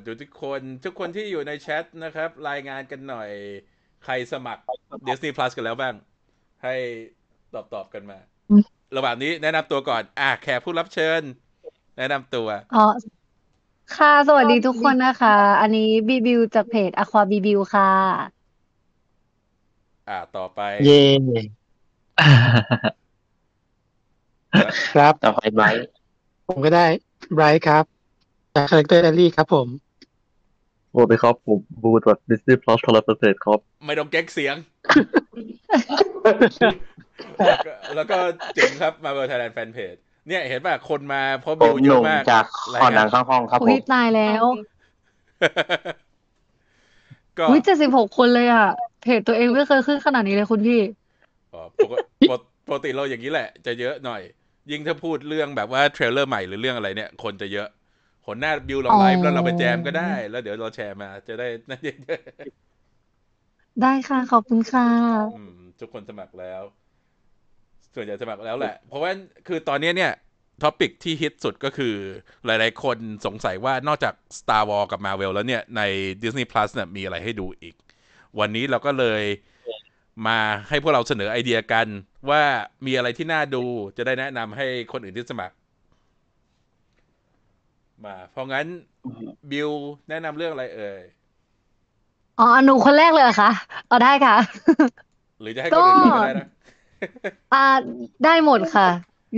วัสดีทุกคน ทุกคนที่อยู่ในแชทนะครับ รายงานกันหน่อย ใครสมัคร Disney Plus กันแล้วบ้าง ให้ตอบตอบกันมาอืมระหว่างนี้แนะนำตัวก่อน อะแขกผู้รับเชิญ แนะนำตัวอ๋อค่ะ สวัสดีทุกคนนะคะ อันนี้บีบิวจากเพจ Aqua บีบิวค่ะ อะต่อไป เย่ครับต่อไปไบรท์ผมก็ได้ไบรท์ครับ จากคาแรคเตอร์แอลลี่ครับผม โอ้ไปครับ ผมบูจาก Disney Plus ทรเปอร์เซ็นต์ครับ ไม่ต้องเก๊กเสียงแล้วก็แล้วก็เจ๋งครับมาเบอร์ไทยแลนด์แฟนเพจเนี่ยเห็นป่ะ คนมาเพราะผบิวมเยหอะนุ่มมากจากรายขอหนังางนข้างห้องครับผอุ้ยมตายแล้ว ก็อุ้ยเจ็ดสิบหกคนเลยอะ เพจตัวเองไม่เคยขึ้นขนาดนี้เลยคุณพี่อ๋อปกติปกปกติเราอย่างนี้แหละ จะเยอะหน่อย ยิ่งถ้าพูดเรื่องแบบว่า trailer ใหม่หรือเรื่องอะไรเนี่ย คนจะเยอะ ผลหน้าบิวลองไลฟ์อ๋อแล้วเราไปแจมก็ได้ แล้วเดี๋ยวเราแชร์มา จะได้นั่นเยอะได้ค่ะ ขอบคุณค่ะๆอืมทุกคนสมัครแล้ว ส่วนใหญ่สมัครแล้วแหละ เพราะว่าคือตอนนี้เนี่ย topic ที่ฮิตสุดก็คือหลายๆ คนสงสัยว่านอกจาก Star Wars กับ Marvel แล้วเนี่ยใน Disney Plus เนี่ยมีอะไรให้ดูอีก วันนี้เราก็เลยมาให้พวกเราเสนอไอเดียกันว่ามีอะไรที่น่าดูจะได้แนะนำให้คนอื่นที่สมัคร มาเพราะงั้นบิวแนะนำเรื่องอะไรเอ่ยอ๋อหนูคนแรกเลยเหรอคะเอาได้ค่ะ หรือจะให้คนอื่นก่อนก็ได้นะอ่าได้หมดค่ะ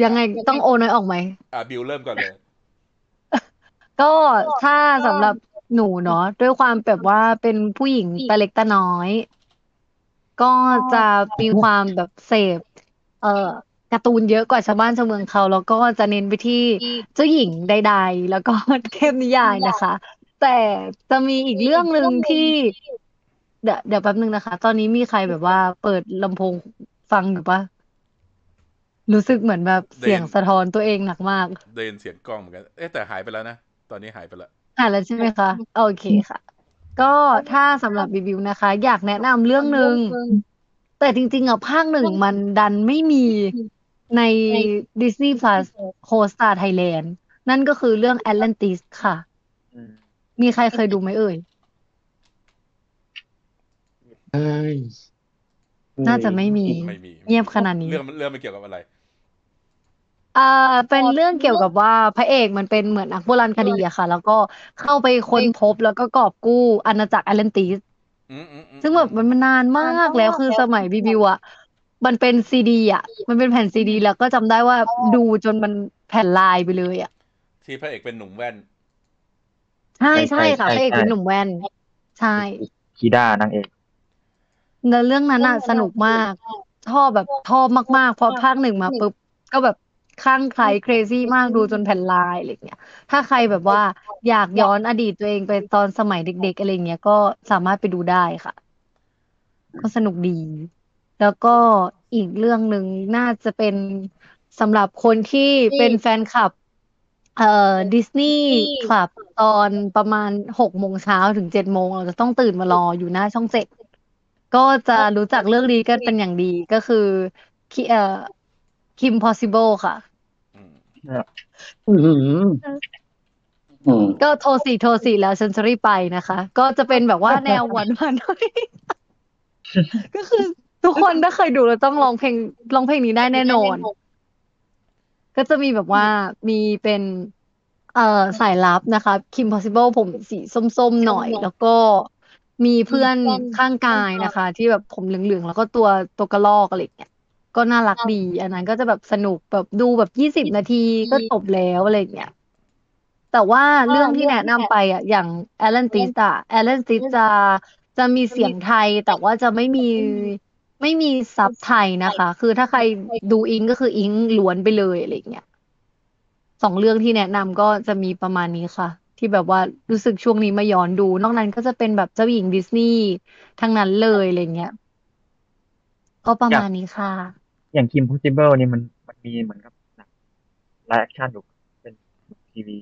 ยังไงต้องโอนน้อยออกไหมอะบิวเริ่มก่อนเลย ก็ถ้าสำหรับหนูเนาะด้วยความแบบว่าเป็นผู้หญิงตาเล็กตาน้อย ก็จะมีความแบบเสพเอ่อ การ์ตูนเยอะกว่าชาวบ้านชาวเมืองเขา แล้วก็จะเน้นไปที่เจ้าหญิงใด ๆ แล้วก็เทพนิยายนะคะ แต่จะมีอีกเรื่องหนึ่งที่ เดี๋ยวเดี๋ยวแป๊บนึงนะคะ ตอนนี้มีใครแบบว่าเปิดลำโพงฟังอยู่ปะรู้สึกเหมือนแบบเสียงสะท้อนตัวเองหนักมากเดินเสียงกล้องเหมือนกันเอ๊ะแต่หายไปแล้วนะ ตอนนี้หายไปแล้วอ่านแล้วใช่ไหมคะโอเคค่ะ ก็ถ้าสำหรับรีวิวนะคะ อยากแนะนำเรื่องหนึ่งแต่จริงๆอะภาคหนึ่งมันดันไม่มี ใน Disney Plus Hotstar Thailand นั่นก็คือเรื่อง Atlantis ค่ะอืมมีใครเคยดูไหมเอ่ย เอ้ยน่าจะไม่มี ไม่มีเงียบขนาดนี้ เรื่องเรื่องมันเกี่ยวกับอะไร อ่า เป็นเรื่องเกี่ยวกับว่าพระเอกมันเป็นเหมือนนักโบราณคดีอะค่ะ แล้วก็เข้าไปค้นพบแล้วก็กอบกู้อาณาจักรแอตแลนติส อืมอืมอืมซึ่งแบบมันนานมากแล้วคือสมัยบีบิวอะ มันเป็นซีดีอะมันเป็นแผ่นซีดี แล้วก็จำได้ว่าดูจนมันแผ่นลายไปเลยอะที่พระเอกเป็นหนุ่มแว่น ใช่ใช่ใช่ค่ะใช่พระเอกใช่ เป็นหนุ่มแว่น ใช่ คีด้านางเอกแล้วเรื่องนั้นอะสนุกมากชอบแบบชอบมากๆ พอภาคหนึ่งมาปุ๊บ ก็แบบคลั่งไคล้ crazy มากดูจนแผ่นลายอะไรเงี้ย ถ้าใครแบบว่าอยากย้อนอดีตตัวเองไปตอนสมัยเด็ก ๆ อะไรเงี้ยก็สามารถไปดูได้ค่ะ ก็สนุกดี แล้วก็อีกเรื่องหนึ่งน่าจะเป็นสำหรับคนที่เป็นแฟนคลับ เอ่อดิสนีย์คลับตอนประมาณหกโมงเช้าถึงเจ็ดโมงเราจะต้องตื่นมารออยู่หน้าช่องเจ็ดก็จะรู้จักเรื่องนี้กันเป็นอย่างดีก็คือคิเอ่อ Kim Possible ค่ะ อืมอื้อหืออืมก็โทรสี่โทรสี่แล้วฉันจะรีบไปนะคะ ก็จะเป็นแบบว่าแนวหวานหวานหน่อยก็คือ ทุกคนถ้าเคยดูเราต้องร้องเพลงร้องเพลงนี้ได้แน่นอน ก็จะมีแบบว่ามีเป็น เอ่อสายลับนะคะ Kim Possible ผมสีส้มๆหน่อย แล้วก็มีเพื่อนข้างกายนะคะ ที่แบบผมเหลืองๆแล้วก็ตัวตัวกระรอกอะไรอย่างเงี้ยก็น่ารักดี อันนั้นก็จะแบบสนุกแบบดูแบบยี่สิบนาทีก็จบแล้วอะไรอย่างเงี้ยแต่ว่าเรื่องที่แนะนำไปอะอย่าง Atlantis อะ Atlantis จะจะมีเสียงไทยแต่ว่าจะไม่มี ไม่มีซับไทยนะคะ คือถ้าใครดูอิงก็คืออิงล้วนไปเลยอะไรอย่างเงี้ยสองเรื่องที่แนะนำก็จะมีประมาณนี้ค่ะ ที่แบบว่ารู้สึกช่วงนี้มาย้อนดู นอกนั้นก็จะเป็นแบบเจ้าหญิงดิสนีย์ทั้งนั้นเลยอะไรเงี้ยก็ประมาณนี้ค่ะ อย่าง Kim Possible นี่มันมันมีเหมือนกับหนัง live action อยู่เป็นทีวี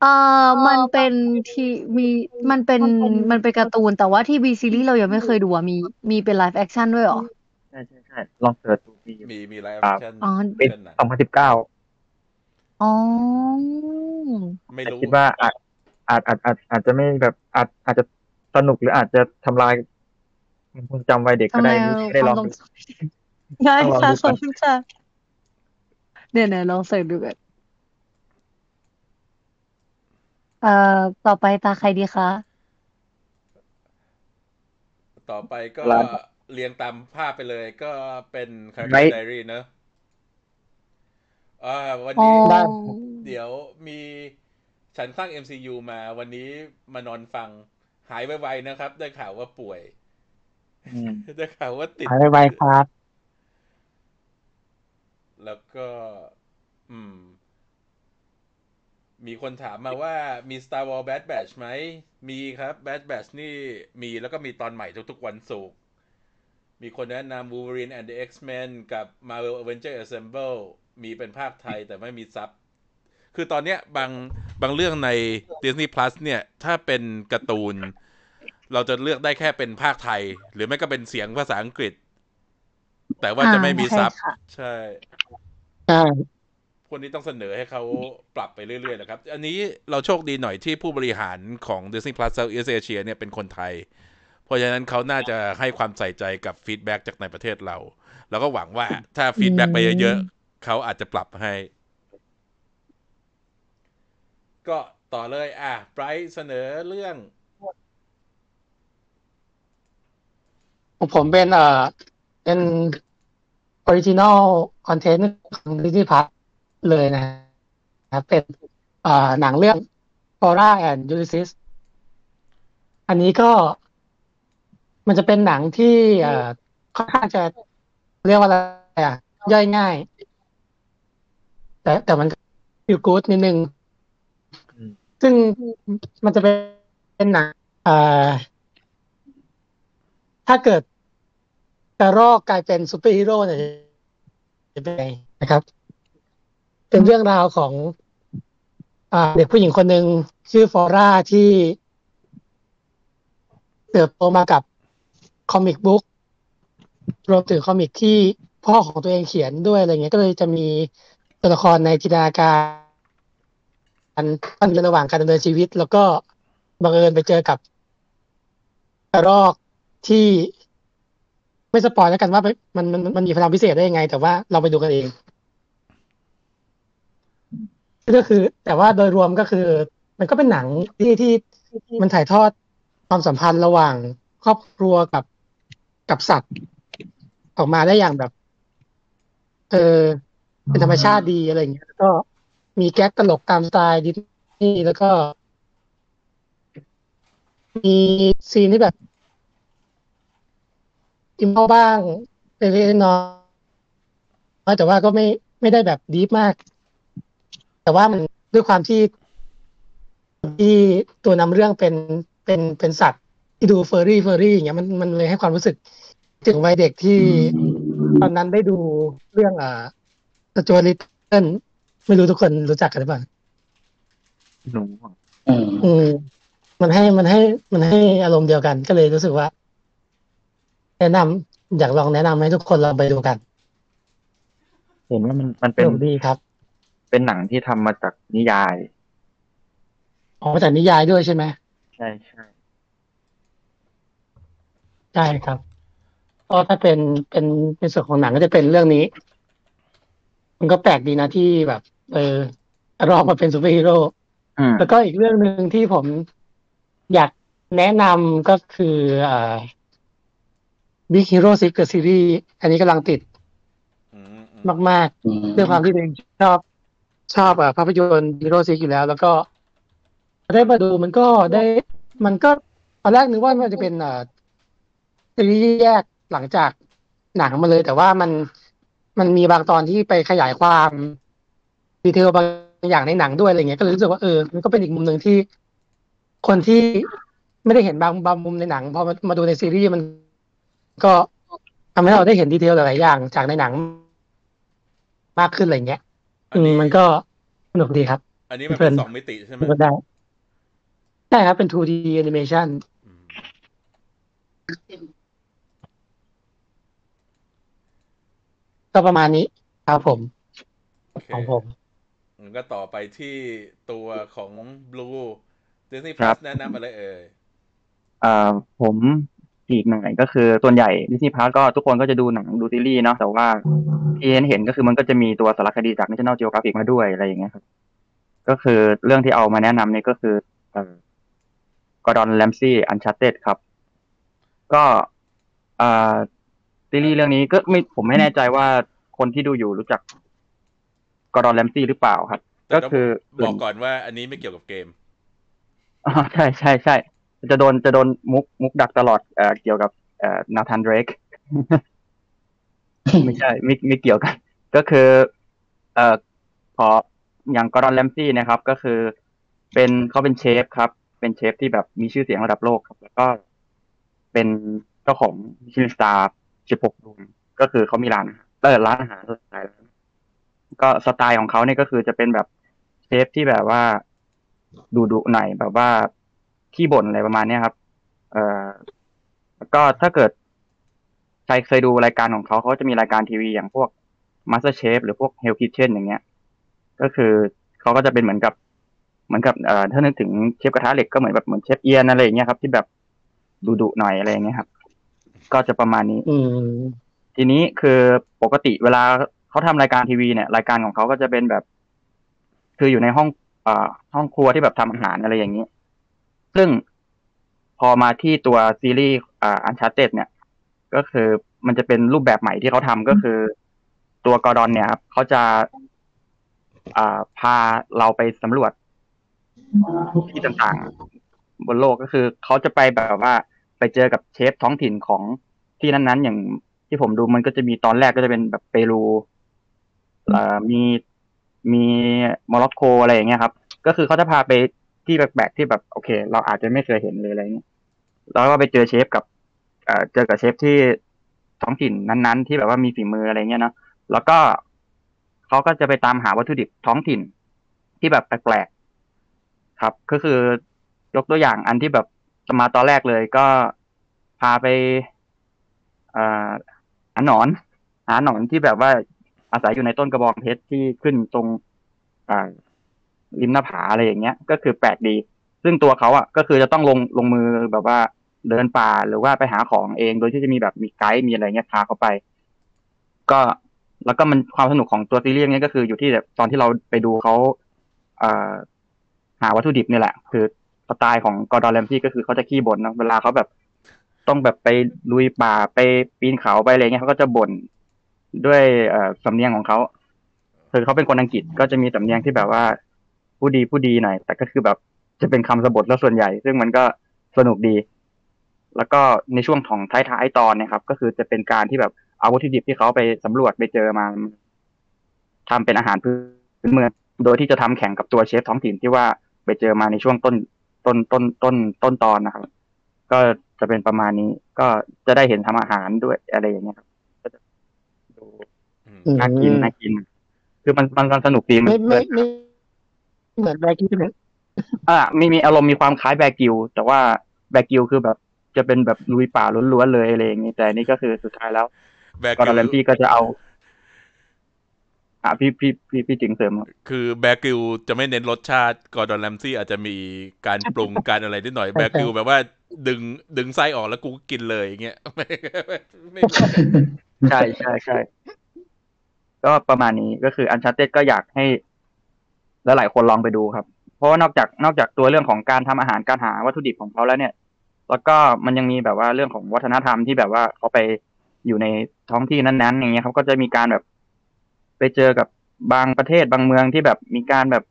เอ่อมันเป็นทีมีมันเป็นมันเป็นการ์ตูน แต่ว่า TV series เรายังไม่เคยดูอะมีมีเป็น live action ด้วยเหรอ ใช่ใช่ใช่ลองเสิร์ชดูมีมีมีไลฟ์คแอรับคชั่นอ๋อ เป็นเป็นหนังสองพันสิบเก้าอ๋อ ไม่แต่รู้คิดว่าอาจอาจอาจอาจอาจจะไม่แบบอาจอาจจะสนุกหรืออาจจะทำลายความจำวัยเด็กก็ทำได้ไมไม่ได้ลองความดูทรงได้ต้องลองค่ะดูขอบก่อนคุณค่ะเนี่ยเนี่ยลองเสิร์ชดูกัน เอ่อต่อไปตาใครดีคะต่อไปก็ครับเรียงตามภาพไปเลยก็เป็นไม่ Character Diary เนอะอ่าวันอ๋อนี้ได้ เดี๋ยวมีฉันสร้าง MCU มาวันนี้มานอนฟังหายไวๆนะครับ ได้ข่าวว่าป่วย อืมได้ข่าวว่าติด หายไวๆครับ แล้วก็ อืม มีคนถามมาว่ามี Star Wars Bad Batch ไหม มีครับ Bad Batch นี่มีแล้วก็มีตอนใหม่ทุกๆวันศุกร์ มีคนแนะนำ Wolverine and the X-Men กับ Marvel Avenger Assemble มีเป็นภาคไทยแต่ไม่มีซับ คือตอนเนี้ยบางบางเรื่องใน Disney Plus เนี่ย ถ้าเป็นการ์ตูน เราจะเลือกได้แค่เป็นภาคไทย หรือไม่ก็เป็นเสียงภาษาอังกฤษ แต่ว่าจะไม่มีอ่าใช่ซับค่ะใช่ ใช่ พวกนี้ต้องเสนอให้เขาปรับไปเรื่อยๆนะครับ อันนี้เราโชคดีหน่อยที่ผู้บริหารของ Disney Plus Southeast Asia เนี่ยเป็นคนไทย เพราะฉะนั้นเขาน่าจะให้ความใส่ใจกับ feedback จากในประเทศเรา แล้วก็หวังว่าถ้า feedback ไปเยอะๆเขาอาจจะปรับให้ ก็ต่อเลย อะ Bright เสนอเรื่องของผมเป็นเอ่อเป็น original content ของ Disney Plus เลยนะครับเป็นหนังเรื่อง Flora and Ulysses อันนี้ก็มันจะเป็นหนังที่ค่อนข้างจะเรียกว่าอะไรอะย่อยง่าย แต่แต่มัน feel good นิดนึง ซึ่งมันจะเป็นหนังถ้าเกิดกระรอกกลายเป็นซูเปอร์ฮีโร่เนี่ยจะเป็นไงนะครับ เป็นเรื่องราวของเด็กผู้หญิงคนหนึ่งชื่อ Flora ที่เติบโตมากับ comic book รวมถึง comic ที่พ่อของตัวเองเขียนด้วยอะไรเงี้ยก็เลยจะมีตัวละครในจินตนาการมันในระหว่างการดำเนินชีวิต แล้วก็บังเอิญไปเจอกับกระรอกที่ไม่สปอยแล้วกันว่ามันมันมันมีพลังพิเศษได้ยังไง แต่ว่าเราไปดูกันเอง ก็คือ แต่ว่าโดยรวมก็คือ มันก็เป็นหนังที่ที่มันถ่ายทอดความสัมพันธ์ระหว่างครอบครัวกับกับสัตว์ออกมาได้อย่างแบบ เออเป็นธรรมชาติดีอะไรอย่างเงี้ยแล้วก็มีแก๊กตลกตามสไตล์ดิสนีย์แล้วก็ มีซีนที่แบบอิมพอบ้างเล็กน้อยแต่ว่าก็ไม่ไม่ได้แบบดีฟมาก แต่ว่ามันด้วยความที่ที่ตัวนำเรื่องเป็นเป็นเป็นสัตว์ที่ดูเฟอร์รี่เฟอร์รี่อย่างเงี้ยมันมันเลยให้ความรู้สึก ถึงวัยเด็กที่ตอนนั้นได้ดูเรื่องอ่าสจวตลิตเติ้ลไม่รู้ทุกคนรู้จักกันหรือเปล่าหนูอืมมันให้มันให้มันให้อารมณ์เดียวกันก็เลยรู้สึกว่า แนะนำอยากลองแนะนำให้ทุกคนลองไปดูกัน เห็นว่ามันมันสเป็นนุกดีครับ เป็นหนังที่ทำมาจากนิยาย ออกมาจากนิยายด้วยใช่ไหมใช่ใช่ใช่ครับก็ถ้าเป็นเป็นเป็นส่วนของหนังก็จะเป็นเรื่องนี้ มันก็แปลกดีนะที่แบบ เออกระรอกมาเป็นซูเปอร์ฮีโร่อืมแล้วก็อีกเรื่องหนึ่งที่ผมอยากแนะนำก็คืออ่า Big Hero 6 The Series อันนี้กำลังติดอืมอืมมาก ๆ ด้วยความที่ตัวเองชอบ ชอบอะภาพยนตร์ Hero Six อยู่แล้ว แล้วก็ได้มาดูมันก็ได้ มันก็ตอนแรกนึกว่ามันจะเป็นอ่าซีรีส์แยกหลังจากหนังมาเลย แต่ว่ามันมันมีบางตอนที่ไปขยายความ detail บางอย่างในหนังด้วยอะไรเงี้ยก็เลยรู้สึกว่าเออมันก็เป็นอีกมุมหนึ่งที่ คนที่ไม่ได้เห็นบางบางมุมในหนังพอมามาดูในซีรีส์มัน ก็ทำให้เราได้เห็นดีเทลหลายๆอย่างจากในหนัง มากขึ้นอะไรเงี้ย มนี้มันก็สนุกดีครับ อันนี้มันเพลิเป็นนสองมิติใช่ไหมก็ได้ใช่ครับเป็น 2D animation อืมก็ประมาณนี้ครับผมโอเคของผมงั้นก็ต่อไปที่ตัวของ Blue ดิสนีย์พครัลัสบแนะนำอะไรเอ่ยอ่าผม อีกหน่อยก็คือส่วนใหญ่ Disney Plus ก็ทุกคนก็จะดูหนังดูซีรีส์เนาะแต่ว่าที่เห็นเห็นก็คือมันก็จะมีตัวสารคดีจาก National Geographic มาด้วยอะไรอย่างเงี้ยครับก็คือเรื่องที่เอามาแนะนำเนี่ยก็คือเอ่อ Gordon Ramsay Uncharted ครับ ก็อ่าซีรีส์เรื่องนี้ก็ไม่ผมไม่แน่ใจว่าคนที่ดูอยู่รู้จัก Gordon Ramsay หรือเปล่าครับ ก็คือบอกก่อนว่าอันนี้ไม่เกี่ยวกับเกมอ๋อใช่ใช่ใช่ จะโดนจะโดนมุกมุกดักตลอดเอ่อเกี่ยวกับเอ่อ Nathan Drake ไม่ใช่ไม่ไม่เกี่ยวกัน ก็คือ เอ่อพออย่าง Gordon Ramsay นะครับ ก็คือ เป็นเขาเป็นเชฟครับ เป็นเชฟที่แบบมีชื่อเสียงระดับโลกครับ แล้วก็เป็นเจ้าของ Michelin Star 16ดวงก็คือเขามีร้านอาหารเปิดร้านอาหารหลายร้านก็สไตล์ของเขาเนี่ยก็คือจะเป็นแบบเชฟที่แบบว่าดุดุๆหน่อยแบบว่า ขี้บ่นอะไรประมาณเนี้ยครับ เอ่อแล้วก็ถ้าเกิดใครเคยดูรายการของเขาเขาจะมีรายการทีวีอย่างพวก Master Chef หรือพวก Hell Kitchen อย่างเงี้ย ก็คือเขาก็จะเป็นเหมือนกับ เหมือนกับเอ่อถ้านึกถึงเชฟกระทะเหล็กก็เหมือนแบบเหมือนเชฟเอียนอะไรอย่างเงี้ยครับ ที่แบบดุดุๆหน่อยอะไรอย่างเงี้ยครับ ก็จะประมาณนี้ อืมทีนี้คือปกติเวลาเขาทำรายการทีวีเนี่ยรายการของเขาก็จะเป็นแบบ คืออยู่ในห้องอ่าห้องครัวที่แบบทำอาหารอะไรอย่างนี้ ซึ่งพอมาที่ตัวซีรีส์อ่าอันชาเต็ดเนี่ย ก็คือมันจะเป็นรูปแบบใหม่ที่เขาทำก็คือ ตัวกอร์ดอนเนี่ยครับเขาจะอ่าพาเราไปสำรวจที่ต่างๆ บนโลกก็คือเขาจะไปแบบว่าไปเจอกับเชฟท้องถิ่นของที่นั้นๆ อย่างที่ผมดูมันก็จะมีตอนแรกก็จะเป็นแบบเปรูเอ่อมีมีโมร็อกโกอะไรอย่างเงี้ยครับ ก็คือเขาจะพาไป ที่แปลกๆที่แบบโอเค เราอาจจะไม่เคยเห็นเลยอะไรเงี้ยแล้วก็ไปเจอเชฟกับเอ่อเจอกับเชฟที่ท้องถิ่นนั้นๆ ที่แบบว่ามีฝีมืออะไรเงี้ยเนาะแล้วก็เขาก็จะไปตามหาวัตถุดิบท้องถิ่นที่แบบแปลกๆครับ ก็คือยกตัวอย่างอันที่แบบมาตอนแรกเลยก็พาไปเอ่อหาหนอน หาหนอนที่แบบว่าอาศัยอยู่ในต้นกระบองเพชรที่ขึ้นตรงอ่า ริมหน้าผาอะไรอย่างเงี้ย ก็คือแปลกดี ซึ่งตัวเขาอะก็คือจะต้องลงลงมือแบบว่าเดินป่าหรือว่าไปหาของเอง โดยที่จะมีแบบมีไกด์มีอะไรเงี้ยพาเขาไป ก็แล้วก็มันความสนุกของตัวซีรีส์เนี้ยก็คืออยู่ที่แบบตอนที่เราไปดูเขาเอ่อหาวัตถุดิบนี่แหละ คือสไตล์ของกอร์ดอนแรมซี่ก็คือเขาจะขี้บ่นนะเวลาเขาแบบต้องแบบไปลุยป่าไปปีนเขาไปอะไรเงี้ยเขาก็จะบ่นด้วยเอสำเนียงของเขาคือเขาเป็นคนอังกฤษก็จะมีสำเนียงที่แบบว่า ผู้ดีผู้ดีหน่อย แต่ก็คือแบบจะเป็นคำสะบทแล้วส่วนใหญ่ ซึ่งมันก็สนุกดี แล้วก็ในช่วงของท้ายๆตอนเนะครับ ก็คือจะเป็นการที่แบบเอาวัตถุดิบที่เขาไปสำรวจไปเจอมาทำเป็นอาหารพื้นเมืองโดยที่จะทำแข่งกับตัวเชฟท้องถิ่นที่ว่าไปเจอมาในช่วงต้นต้นต้นต้นต้นตอนนะครับ ก็จะเป็นประมาณนี้ก็จะได้เห็นทำอาหารด้วยอะไรอย่างเงี้ยครับก็จะดูอืมอืมน่ากินน่ากิน คือมันมันมันสนุกดีมันไม่ไม่ไม่ เหมือนแบกิวใช่ไหมอ่ามีมีอารมณ์มีความคล้ายแบกิวแต่ว่าแบกิวคือแบบจะเป็นแบบลุยป่าล้วนๆเลยอะไรอย่างงี้แต่นี่ก็คือสุดท้ายแล้วแบกอร์ดกิอนแลมลซี่ก็จะเอา อ่าพี่พี่พี่พี่จิงเสริมคือแบกิลจะไม่เน้นรสชาติกอร์ดอนแรมซี่อาจจะมีการปรุงการอะไรนิดหน่อยแบกิลแบบว่าดึงดึงไส้ออกแล้วกูก็กินเลยอย่างเงี้ยไม่ไม่ไม่ใช่ใช่ใช่ก็ประมาณนี้ก็คืออันชาเต็ดก็อยากให้ แล้วหลายคนลองไปดูครับ เพราะว่านอกจากนอกจากตัวเรื่องของการทำอาหารการหาวัตถุดิบของเขาแล้วเนี่ย แล้วก็มันยังมีแบบว่าเรื่องของวัฒนธรรมที่แบบว่าเขาไปอยู่ในท้องที่นั้นๆอย่างเงี้ยเขาก็จะมีการแบบไปเจอกับบางประเทศบางเมืองที่แบบมีการแบบ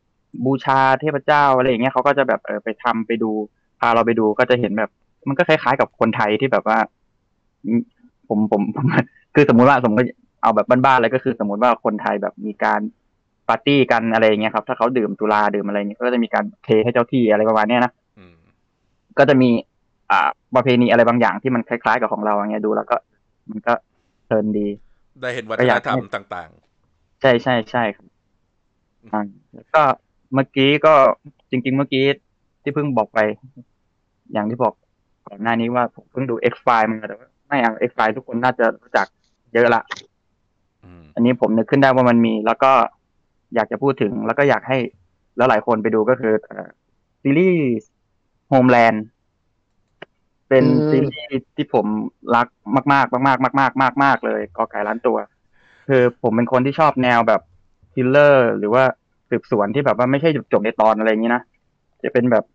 บูชาเทพเจ้าอะไรอย่างเงี้ยเขาก็จะแบบเออไปทำไปดูพาเราไปดูก็จะเห็นแบบ มันก็คล้ายๆกับคนไทยที่แบบว่าผมผมผมคือสมมุติว่าสมมติเอาแบบบ้านๆเลยก็คือ สมมติว่าคนไทยแบบมีการ ปาร์ตี้กันอะไรอย่างเงี้ยครับ ถ้าเขาดื่มตุลาดื่มอะไรเงี้ยก็จะมีการเทให้เจ้าที่อะไรประมาณเนี้ยนะอืมก็จะมีอ่าประเพณีอะไรบางอย่างที่มันคล้ายๆกับของเราอย่างเงี้ยดูแล้วก็ มันก็เพลินดี ได้เห็นวัฒก็อนยากธรรมให้ต่างใช่ใช่ใช่ครับอ่าแล้วก็เมื่อกี้ก็จริง ๆ เมื่อกี้ที่เพิ่งบอกไป อย่างที่บอกก่อนหน้านี้ว่าผมเพิ่งดู X File มาแต่ว่าไม่เอา X File ทุกคนน่าจะรู้จักเยอะละๆอืมอันนี้ผมนึกขึ้นได้ว่ามันมี แล้วก็ อยากจะพูดถึง แล้วก็อยากให้แล้วหลายคนไปดูก็คือเอ่อซีรีส์ Homeland เป็นอืมซีรีส์ที่ผมรักมากๆมากๆมากๆมากๆมากๆเลยกอไก่ล้านตัว คือผมเป็นคนที่ชอบแนวแบบ thriller หรือว่าสืบสวนที่แบบว่าไม่ใช่จบในตอนอะไรอย่างนี้นะจะเป็นแบบ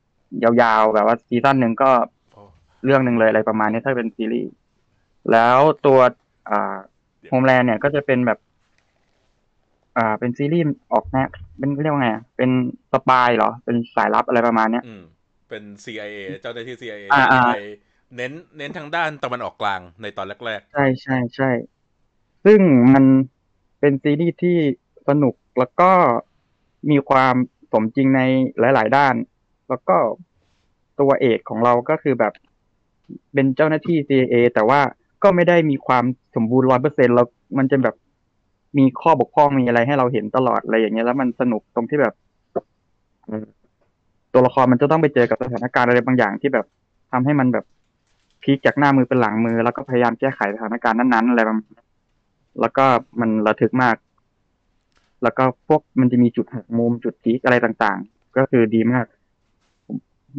ยาวๆแบบว่าซีซั่นหนึ่งก็โอ้เรื่องหนึ่งเลยอะไรประมาณนี้ถ้าเป็นซีรีส์แล้วตัวอ่าโฮมแลนด์เนี่ยก็จะเป็นแบบ อ่า เป็นซีรีส์ออกแนวเป็นเรียกว่าไงอะเป็นสปายเหรอ เป็นสายลับอะไรประมาณเนี้ยอืมเป็น CIA เจ้าหน้าที่ CIA อ่าที่อ่าไปเน้นเน้นทางด้านตะวันออกกลางในตอนแรกใช่ใช่ใช่ซึ่งมันเป็นซีรีส์ที่สนุกแล้วก็มีความสมจริงในหลาย ๆ ด้าน แล้วก็ตัวเอกของเราก็คือแบบเป็นเจ้าหน้าที่ CIA แต่ว่าก็ไม่ได้มีความสมบูรณ์ร้อยเปอร์เซ็นต์แล้วมันจะแบบ มีข้อบกพร่องมีอะไรให้เราเห็นตลอดอะไรอย่างเงี้ยแล้วมันสนุกตรงที่แบบตัวละครมันจะต้องไปเจอกับสถานการณ์อะไรบางอย่างที่แบบทำให้มันแบบพลิกจากหน้ามือเป็นหลังมือ แล้วก็พยายามแก้ไขสถานการณ์นั้นๆอะไรประมาณนั้นแล้วก็มันระทึกมาก แล้วก็พวกมันจะมีจุดหักมุมจุด peak อะไรต่างๆ ก็คือดีมาก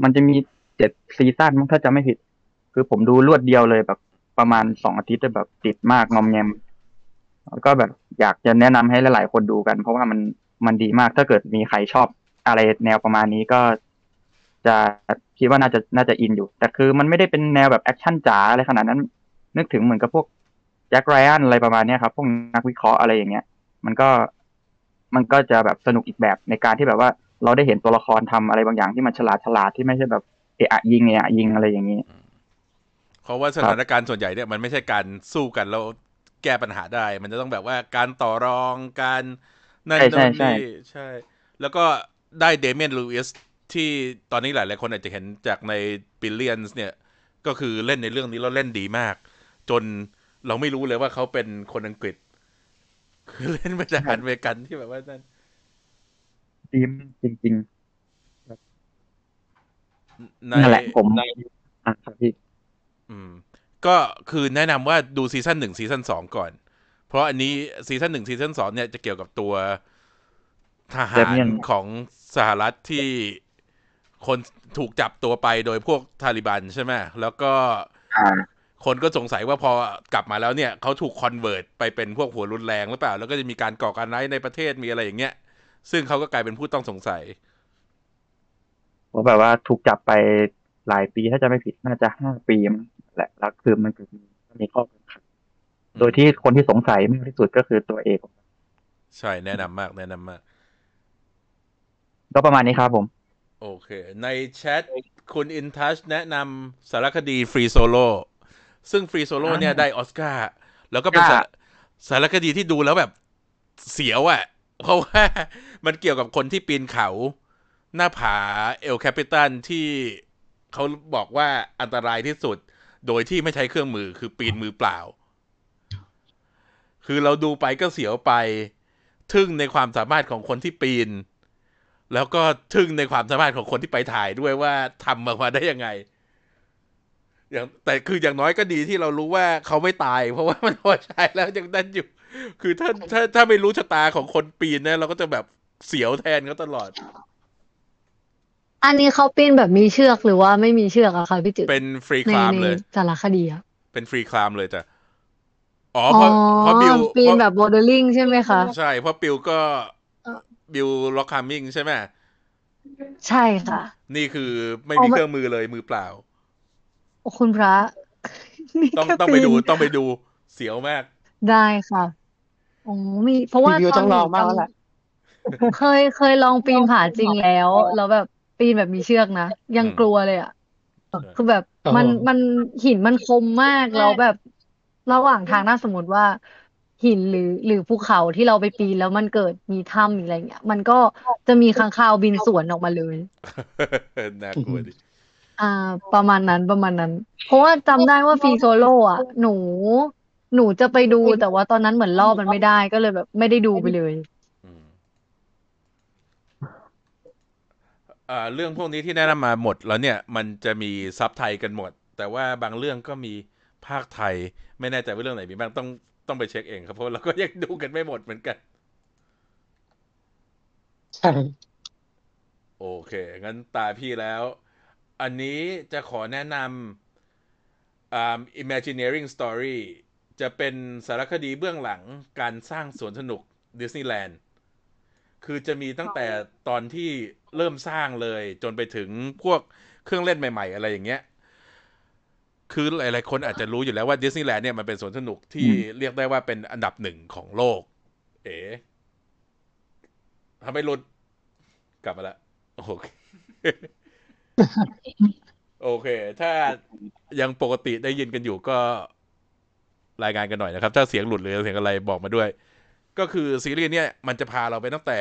มันจะมีเจ็ดซีซั่นมั้งถ้าจะไม่ผิด คือผมดูรวดเดียวเลยแบบประมาณสองอาทิตย์แต่แบบติดมากงอมแงม แล้วก็แบบอยากจะแนะนำให้หลาย ๆ คนดูกัน เพราะว่ามันมันดีมากถ้าเกิดมีใครชอบอะไรแนวประมาณนี้ก็จะคิดว่าน่าจะน่าจะ in อยู่ แต่คือมันไม่ได้เป็นแนวแบบแอคชั่นจ๋าอะไรขนาดนั้น นึกถึงเหมือนกับพวกแจ็คไรอันอะไรประมาณนี้ครับ พวกนักวิเคราะห์อะไรอย่างเงี้ย มันก็มันก็จะแบบสนุกอีกแบบในการที่แบบว่าเราได้เห็นตัวละครทำอะไรบางอย่างที่มันฉลาดฉลาดที่ไม่ใช่แบบเอะยิงเอะยิงอะไรอย่างนี้เพราะว่าสถานการณ์ส่วนใหญ่เนี่ยมันไม่ใช่การสู้กันแล้ว แก้ปัญหาได้ มันจะต้องแบบว่าการต่อรองการนั่นใช่โน่นใช่นี่ใช่ แล้วก็ได้เดเมียนลูอิสที่ตอนนี้หลายๆคนอาจจะเห็นจากใน Billions เนี่ย ก็คือเล่นในเรื่องนี้แล้วเล่นดีมาก จนเราไม่รู้เลยว่าเขาเป็นคนอังกฤษ คือเล่นมาจากอันเมริกันที่แบบว่านั่นดีมจริงในๆนั่นแหละผมอะครับพี่อืม ก็คือแนะนำว่าดูซีซั่นหนึ่งซีซั่นสองก่อน เพราะอันนี้ซีซั่นหนึ่งซีซั่นสองเนี่ยจะเกี่ยวกับตัวทหาร Damien ของสหรัฐที่คนถูกจับตัวไปโดยพวกทาลิบันใช่ไหมแล้วก็อ่าคนก็สงสัยว่าพอกลับมาแล้วเนี่ยเขาถูกคอนเวิร์ตไปเป็นพวกหัวรุนแรงหรือเปล่า แล้วก็จะมีการก่อการร้ายในประเทศมีอะไรอย่างเงี้ย ซึ่งเขาก็กลายเป็นผู้ต้องสงสัยเพราะแบบว่าถูกจับไปหลายปีถ้าจะไม่ผิดน่าจะห้าปีมั้ง แหละแล้วคือมันคือมีข้อกังขาโดยที่คนที่สงสัยมากที่สุดก็คือตัวเอกใช่แนะนำมาก แนะนำมาก ก็ประมาณนี้ครับผม โอเค ในแชทคุณอินทัชแนะนำสารคดี Free Solo ซึ่ง Free Solo อ่าเนี่ยได้ออสการ์แล้วก็เป็นอ่าสารสารคดีที่ดูแล้วแบบเสียวอะ่ะ เพราะว่ามันเกี่ยวกับคนที่ปีนเขาหน้าผา El Capitan ที่เขาบอกว่าอันตรายที่สุด โดยที่ไม่ใช้เครื่องมือคือปีนมือเปล่า คือเราดูไปก็เสียวไป ทึ่งในความสามารถของคนที่ปีน แล้วก็ทึ่งในความสามารถของคนที่ไปถ่ายด้วยว่าทำออกมาได้ยังไงอย่างแต่คืออย่างน้อยก็ดีที่เรารู้ว่าเขาไม่ตาย เพราะว่ามันพอใช้แล้วยังนั่นอยู่ คือถ้าถ้าถ้าไม่รู้ชะตาของคนปีนเนี่ยเราก็จะแบบเสียวแทนเขาตลอด อันนี้เขาปีนแบบมีเชือกหรือว่าไม่มีเชือกอะคะพี่จืดเป็นฟรีในคลามในเลยสารคดีอะเป็นฟรีคลามเลยจ้ะอ๋ออ๋เพอราะเพราะบิวปีนเพราะแบบโมเดลลิ่งใช่ไหมคะ ใช่เพราะบิวก็เอ่อบิวล็อกคามิงใช่ไหมใช่ค่ะ นี่คือไม่อ๋อมีมันเครื่องมือเลยมือเปล่า โอ้คุณพระมีต้องแค่ต้องไปดูปีนต้องไปดูเสียวมาก ได้ค่ะโอ้มี เพราะว่ารีวิวตอนต้องหลนูองมากแล้วแหละจำเคยเคยลองปีนผาจริงแล้ว แล้วแบบ ปีนแบบมีเชือกนะ ยังอืมกลัวเลยอะ คือแบบโอ้โหมันมันหินมันคมมากแล้วแบบระหว่างทางถ้าสมมติว่า หินหรือหรือภูเขาที่เราไปปีนแล้วมันเกิดมีถ้ำอะไรเงี้ย มันก็จะมีค้างคาวบินสวนออกมาเลยน่ากลัวดิอ่า ประมาณนั้นประมาณนั้น เพราะว่าจำได้ว่า Free Solo อะ หนู หนูจะไปดูแต่ว่าตอนนั้นเหมือนรอบมันไม่ได้ก็เลยแบบ ไม่ได้ดูไปเลย อืมอ่า เรื่องพวกนี้ที่แนะนำมาหมดแล้วเนี่ยมันจะมีซับไทยกันหมด แต่ว่าบางเรื่องก็มีภาคไทย ไม่แน่ใจว่าเรื่องไหนมีบ้างต้องต้องไปเช็คเองครับเพราะเราก็ยังดูกันไม่หมดเหมือนกันใช่โอเคงั้นตาพี่แล้ว อันนี้จะขอแนะนำอ่า Imagineering Story จะเป็นสารคดีเบื้องหลังการสร้างสวนสนุกดิสนีย์แลนด์คือจะมีตั้งแต่ตอนที่ เริ่มสร้างเลย จนไปถึงพวกเครื่องเล่นใหม่ ๆ อะไรอย่างเงี้ย คือหลายๆคนอาจจะรู้อยู่แล้วว่าดิสนีย์แลนด์เนี่ยมันเป็นสวนสนุกที่เรียกได้ว่าเป็นอันดับหนึ่งของโลก เอ๋ทำไมหลุดกลับมาแล้วโอเคโอเค ถ้ายังปกติได้ยินกันอยู่ก็รายงานกันหน่อยนะครับ ถ้าเสียงหลุดหรือเสียงอะไรบอกมาด้วย ก็คือซีรีส์เนี่ยมันจะพาเราไปตั้งแต่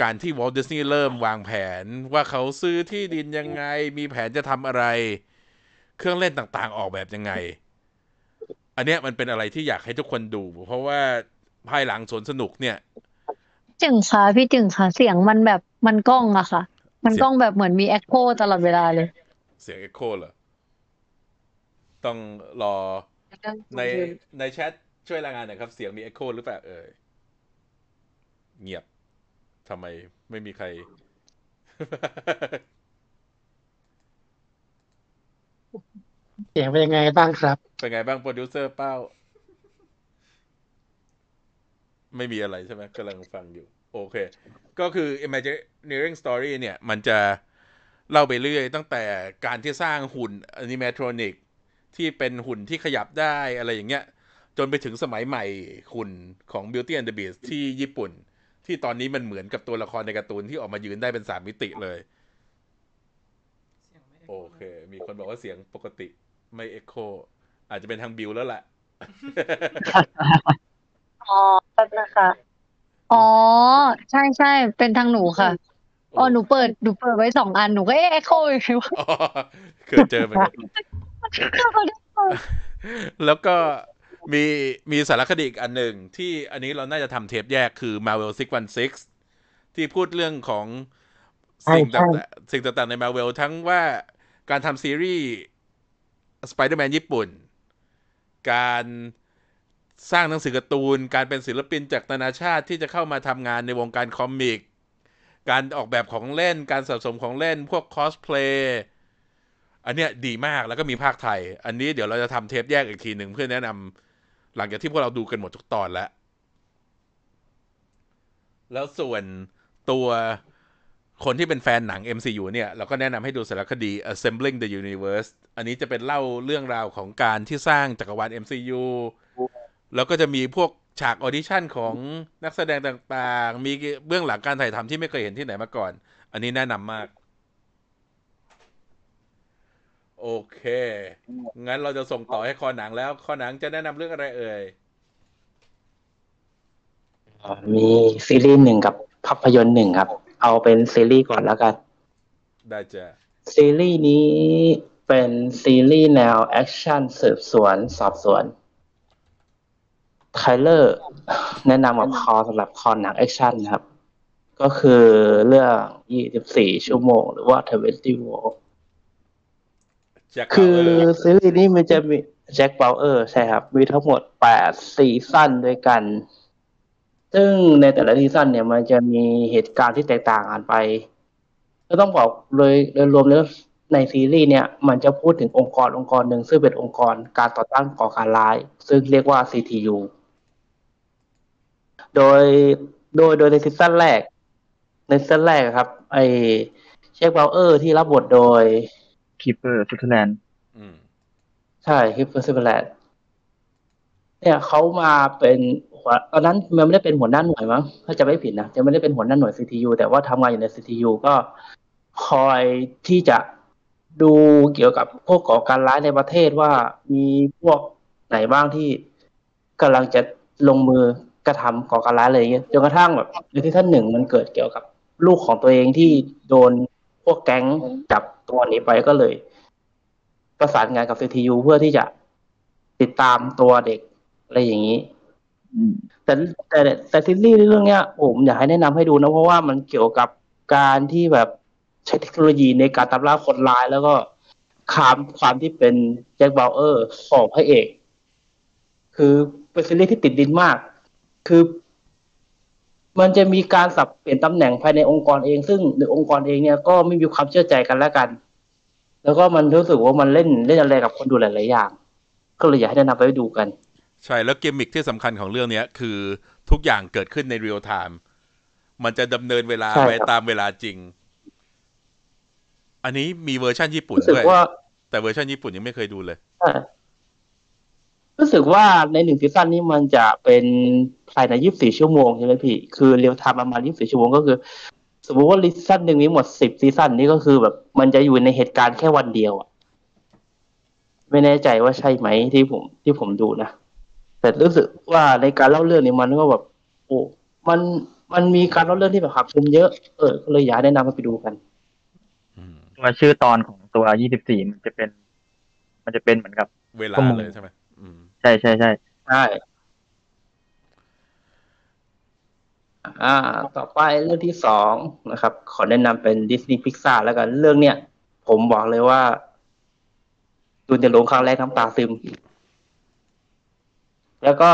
การที่วอล t ์ดิสนีย์เริ่มวางแผนว่าเขาซื้อที่ดินยังไง มีแผนจะทำอะไร เครื่องเล่นต่างๆ ออกแบบยังไง อันเนี้ยมันเป็นอะไรที่อยากให้ทุกคนดู เพราะว่าภายหลังสวนสนุกเนี่ยจึงค่ะพี่จึงค่ะ เสียงมันแบบมันกล้องอะค่ะ มันกล้องแบบเหมือนมีเอ็กโคตลอดเวลาเลย เสียงเอ็กโคเหรอ ต้องรอในในแชทช่วยรายงานหน่อยครับ เสียงมีเอ็กโคหรือเปล่าเอ่ยเงียบ ทำไมไม่มีใคร เสียงเป็นยังไงบ้างครับ เป็นไงบ้างโปรดิวเซอร์เป้า ไม่มีอะไรใช่ไหมกำลังฟังอยู่ โอเค ก็คือ Imagineering Story เนี่ย มันจะเล่าไปเรื่อย ตั้งแต่การที่สร้างหุ่น Animatronic ที่เป็นหุ่นที่ขยับได้อะไรอย่างเงี้ย จนไปถึงสมัยใหม่หุ่นของ Beauty and the Beast ที่ญี่ปุ่น ที่ตอนนี้มันเหมือนกับตัวละครในการ์ตูนที่ออกมายืนได้เป็นสามมิติเลย โอเค มีคนบอกว่าเสียงปกติไม่เอ็กโคอาจจะเป็นทางบิวแล้วแหละอ๋อแป๊บนะคะ อ๋อ ใช่ใช่เป็นทางหนูค่ะ อ๋อ หนูเปิด หนูเปิดไว้สองอัน หนูก็เอ๊ะเอ็กโคอยู่ไงวะอ๋อเคยเจอเหมือนกันแล้วก็ มีมีสารคดีอีกอันหนึ่งที่อันนี้เราน่าจะทำเทปแยกคือ Marvel 616 ที่พูดเรื่องของสิ่งใช่ต่างใช่ๆสิ่งต่างๆใน Marvel ทั้งว่าการทำซีรีส์ Spider-Man ญี่ปุ่น การสร้างหนังสือการ์ตูน การเป็นศิลปินจากนานาชาติที่จะเข้ามาทำงานในวงการคอมิก การออกแบบของเล่น การสะสมของเล่น พวกคอสเพลย์ อันเนี้ยดีมากแล้วก็มีภาคไทย อันนี้เดี๋ยวเราจะทำเทปแยกอีกทีหนึ่งเพื่อแนะนำ หลังจากที่พวกเราดูกันหมดทุกตอนแล้ว แล้วส่วนตัวคนที่เป็นแฟนหนัง MCU เนี่ย เราก็แนะนำให้ดูสารคดี Assembling the Universe อันนี้จะเป็นเล่าเรื่องราวของการที่สร้างจักรวาล MCU แล้วก็จะมีพวกฉากออดิชั่นของนักแสดงต่างๆ มีเบื้องหลังการถ่ายทำที่ไม่เคยเห็นที่ไหนมาก่อน อันนี้แนะนำมาก โอเค งั้นเราจะส่งต่อให้คอหนังแล้ว คอหนังจะแนะนำเรื่องอะไรเอ่ยอ่ามีซีรีส์หนึ่งกับภาพยนตร์หนึ่งครับ เอาเป็นซีรีส์ก่อนแล้วกัน ได้จ้ะ ซีรีส์นี้เป็นซีรีส์แนวแอคชั่นสืบสวนสอบสวนไทเลอร์แนะนำกับคอสำหรับคอหนังแอคชั่นนะครับ ก็คือเรื่อง 24 ชั่วโมง หรือว่า 20 War แจ็ค คือซีรีส์นี้มันจะมีJack Bauer ใช่ครับ มีทั้งหมดแปดซีซั่นด้วยกัน ซึ่งในแต่ละซีซั่นเนี่ยมันจะมีเหตุการณ์ที่แตกต่างกันไป ก็ต้องบอกเลยโดยรวมแล้วในซีรีส์เนี่ย มันจะพูดถึงองค์กรองค์กรหนึ่งซึ่งเป็นองค์กรการต่อต้านก่อการร้าย ซึ่งเรียกว่า CTU โดยโดยโดยในซีซั่นแรก ในซีซั่นแรกครับ ไอ้ Jack Bauer ที่รับบทโดย Kiefer Sutherland อืมใช่ Kiefer Sutherland เนี่ยเขามาเป็นหัวตอนนั้นมันไม่ได้เป็นหัวหน้าหน่วยมั้งถ้าจะไม่ผิดนะจะไม่ได้เป็นหัวหน้าหน่วย CTU แต่ว่าทำงานอยู่ใน CTU ก็คอยที่จะดูเกี่ยวกับพวกก่อการร้ายในประเทศว่ามีพวกไหนบ้างที่กำลังจะลงมือกระทำก่อการร้ายอะไรอย่างเงี้ยจนกระทั่งแบบในที่ท่านหนึ่งมันเกิดเกี่ยวกับลูกของตัวเองที่โดน พวกแก๊งจับตัวหนี้ไปก็เลย ประสานงานกับ CTU เพื่อที่จะติดตามตัวเด็กอะไรอย่างนี้อืมแต่แต่แต่ซีรีส์เรื่องเนี้ยผมอยากให้แนะนำให้ดูนะ เพราะว่ามันเกี่ยวกับการที่แบบใช้เทคโนโลยีในการตามล่าคนร้ายแล้วก็ความความที่เป็นแจ็คเบลเออร์ของพระเอก คือเป็นซีรีส์ที่ติดดินมาก คือ มันจะมีการสับเปลี่ยนตำแหน่งภายในองค์กรเอง ซึ่งในองค์กรเองเนี่ยก็ไม่มีความเชื่อใจกันและกัน แล้วก็มันรู้สึกว่ามันเล่นเล่นอะไรกับคนดูหลายๆอย่าง ก็เลยอยากให้แนะนำไปดูกัน ใช่แล้วเกมมิกที่สำคัญของเรื่องเนี้ยคือทุกอย่างเกิดขึ้นใน real time มันจะดำเนินเวลาใช่ไปครับตามเวลาจริง อันนี้มีเวอร์ชันญี่ปุ่นรู้สึกด้วยว่าแต่เวอร์ชันญี่ปุ่นยังไม่เคยดูเลยใช่ รู้สึกว่าในหนึ่งซีซั่นนี้มันจะเป็นภายในยี่สิบสี่ชั่วโมงใช่ไหมพี่ คือ real time ประมาณยี่สิบสี่ชั่วโมงก็คือ สมมติว่าซีซั่นหนึ่งนี้หมดสิบซีซั่นนี้ก็คือแบบ มันจะอยู่ในเหตุการณ์แค่วันเดียวอะไม่แน่ใจว่าใช่ไหมที่ผมที่ผมดูนะ แต่รู้สึกว่าในการเล่าเรื่องนี้มันก็แบบ โอ้ มันมันมีการเล่าเรื่องที่แบบหักมุมเยอะ เออก็เลยอยากให้แนะนำให้ไปดูกันอืมตัวชื่อตอนของตัวยี่สิบสี่มันจะเป็น มันจะเป็นเหมือนกับ เวลาชั่วโมงเลยใช่ไหมอืม ใช่ใช่ใช่ใช่อ่า ต่อไปเรื่องที่สองนะครับ ขอแนะนำเป็นดิสนีย์พิกซาแล้วกัน เรื่องเนี้ยผมบอกเลยว่าดูในโรงครั้งแรกน้ำตาซึม แล้วก็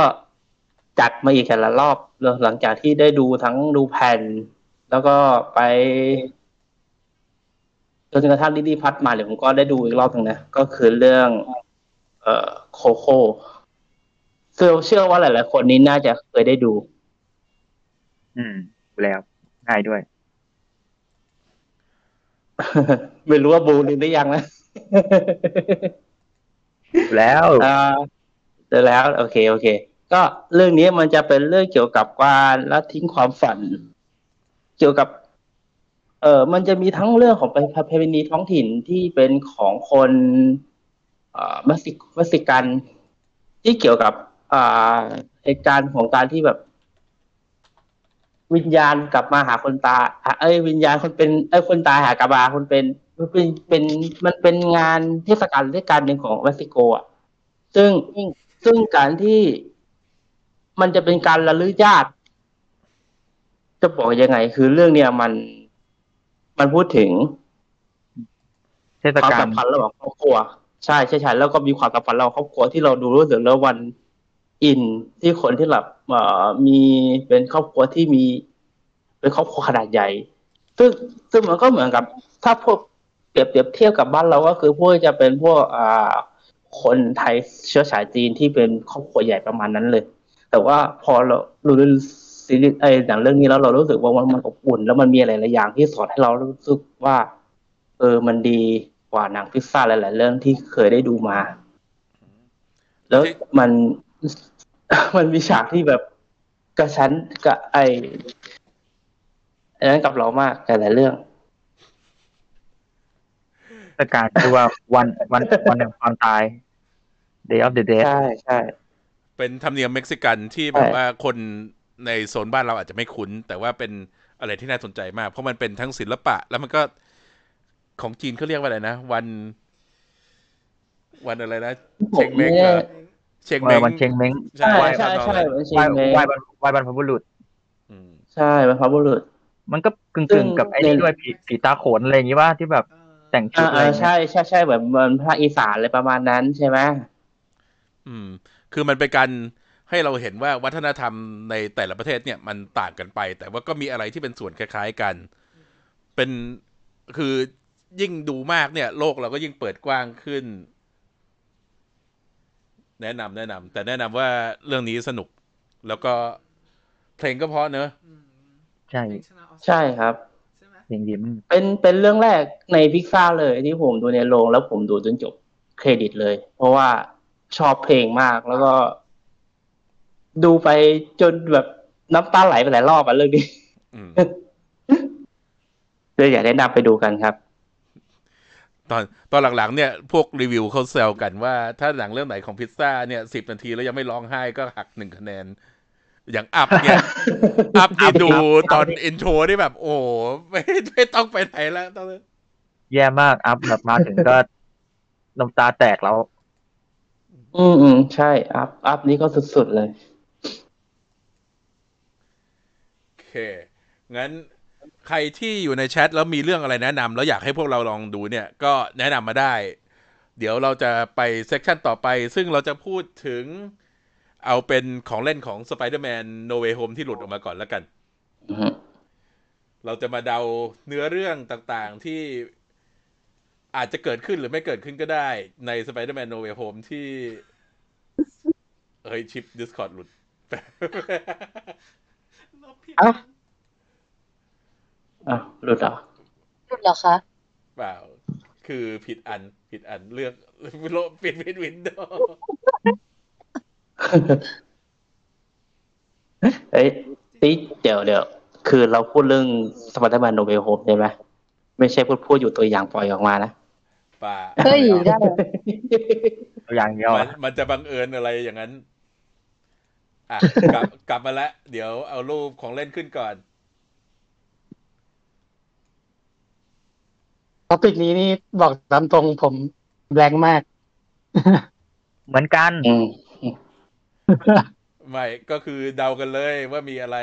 จัดมาอีกแค่ละรอบหลังจากที่ได้ดูทั้งดูแผ่น แล้วก็ไปจนกระทั่งดิดีพัดมาเดี๋ยวผมก็ได้ดูอีกรอบหนึ่งนะ ก็คือเรื่อง เอ่อโคโค่ เชื่อเชื่อว่าหลาย ๆ คนนี้น่าจะเคยได้ดู อืมดูแล้วง่ายด้วย ไม่รู้ว่าบูดูได้ยังนะดูแล้วอ่าเจอแล้ว โอเค โอเค ก็เรื่องนี้มันจะเป็นเรื่องเกี่ยวกับการละทิ้งความฝัน เกี่ยวกับ เออมันจะมีทั้งเรื่องของประเพณีท้องถิ่นที่เป็นของคนเอ่อเม็กซิเม็กซิกันที่เกี่ยวกับ อ่าเหตุการณ์ของการที่แบบ วิญญาณกลับมาหาคนตายอะเอ้ยวิญญาณคนเป็นเอ้ยคนตายหากลับมาคนเป็นมันเป็นเป็นมันเป็นงานเทศกาลเทศกาลหนึ่งของเม็กซิโกอะซึ่งซึ่งการที่มันจะเป็นการระลึกญาติ จะบอกยังไง คือเรื่องเนี้ยมันมันพูดถึงเทศความกาลสัมพันธ์ระหว่างครอบครัว ใช่ใช่ใช่แล้วก็มีความสัมพันธ์ระหว่างครอบครัวที่เราดูรู้สึกแล้ววัน อินที่คนที่แบบมีเป็นครอบครัวที่มี เป็นครอบครัวขนาดใหญ่ ซึ่งซึ่งมันก็เหมือนกับ ถ้าพวกเปรียบเปรียบเทียบกับบ้านเราก็คือพวกจะเป็นพวกอ่าคนไทยเชื้อสายจีนที่เป็นครอบครัวใหญ่ประมาณนั้นเลย แต่ว่าพอเราดูซีรีส์ไอ้หนังเรื่องนี้แล้วเรารู้สึกว่ามันมันอบอุ่น แล้วมันมีอะไรหลายอย่างที่สอนให้เรารู้สึกว่า เออมันดีกว่าหนังพิซซ่าหลาย ๆ เรื่องที่เคยได้ดูมา แล้วมัน มันมีฉากที่แบบกระชั้นกับไอ้อันนั้นกับเรามากหลายๆเรื่องเทศกาลชื่อว่าวันวันวันแห่งความตาย Day of the Dead ใช่ใช่เป็นธรรมเนียมเม็กซิกันที่แบบใช่ว่าคนในโซนบ้านเราอาจจะไม่คุ้น แต่ว่าเป็นอะไรที่น่าสนใจมาก เพราะมันเป็นทั้งศิลปะ แล้วมันก็ของจีนเขาเรียกว่าอะไรนะ วัน วันอะไรนะผเชมงเม้งไม่เหรแน่อ เชงเอเม้องวันเชงเม้งใช่ไหว้ใช่พระนองใช่เลยมันเชไหว้งเม้งไหว้บรรไหว้บรรพบุรุษอืมใช่บรรพบุรุษ มันก็กึ่งซึ่กึ่งงกับไอ้นี่ด้วยผีผีตาโขนอะไรอย่างงี้ว่าที่แบบแต่งชุดอ่าอะไรอย่างเงี้ยอ่าใช่ใช่ใช่แบบเหมือนภาคอีสานอะไรประมาณนั้นใช่ไหมอืม คือมันเป็นการให้เราเห็นว่าวัฒนธรรมในแต่ละประเทศเนี่ยมันต่างกันไป แต่ว่าก็มีอะไรที่เป็นส่วนคล้ายๆกัน เป็นคือยิ่งดูมากเนี่ย โลกเราก็ยิ่งเปิดกว้างขึ้น แนะนำแนะนำแต่แนะนำว่าเรื่องนี้สนุก แล้วก็เพลงก็เพราะเนอะใช่ ใช่ครับเพลงยิ้มเป็นเป็นเรื่องแรกในพิกซ่าเลยที่ผมดูในโรงแล้วผมดูจนจบเครดิตเลย เพราะว่าชอบเพลงมากแล้วก็ ดูไปจนแบบน้ำตาไหลไปหลายรอบอะเรื่องนี้อืมเลยอยากแนะนำไปดูกันครับ ตอนตอนหลังๆเนี่ยพวกรีวิวเขาแซวกันว่า ถ้าหนังเรื่องไหนของพิซซ่าเนี่ยสิบนาทีแล้วยังไม่ร้องไห้ก็หักหนึ่งคะแนน อย่าง Up เนี่ย Up ที่ดูตอน intro ได้แบบ โอ้โหไม่ไม่ต้องไปไหนแล้วตอนนั้นแย่มาก Up แบบมาถึงก็น้ำตาแตกแล้ว อืมอืมใช่ Up Up นี้ก็สุดๆเลย โอเค งั้น ใครที่อยู่ในแชทแล้วมีเรื่องอะไรแนะนำแล้วอยากให้พวกเราลองดูเนี่ยก็แนะนำมาได้ เดี๋ยวเราจะไปเซสชันต่อไป ซึ่งเราจะพูดถึงเอาเป็นของเล่นของ Spider-Man No Way Home ที่หลุดออกมาก่อนแล้วกัน เราจะมาเดาเนื้อเรื่องต่างๆที่อาจจะเกิดขึ้นหรือไม่เกิดขึ้นก็ได้ใน Spider-Man No Way Home ที่ เฮ้ย ชิป Discord หลุดอะ อะหลุดเหรอหยุดเหรอคะเปล่า คือผิดอันผิดอันเลือกโลปิดปิด windowเอ้ยติ๊กเดี๋ยวเดี๋ยวคือเราพูดเรื่อง Spider-Man No Way Home ใช่ไหมไม่ใช่พูดพูดอยู่ตัวอย่างปล่อยออกมานะป่าเฮ้ยได้เหรอตัวอย่างเดียวมันอะมันจะบังเอิญอะไรอย่างนั้น อะกลับกลับมาแล้ว เดี๋ยวเอารูปของเล่นขึ้นก่อน ท็อปิกนี้นี่บอกตามตรงผมแรงมาก เหมือนกันอืมไม่ก็คือเดากันเลยว่ามีอะไร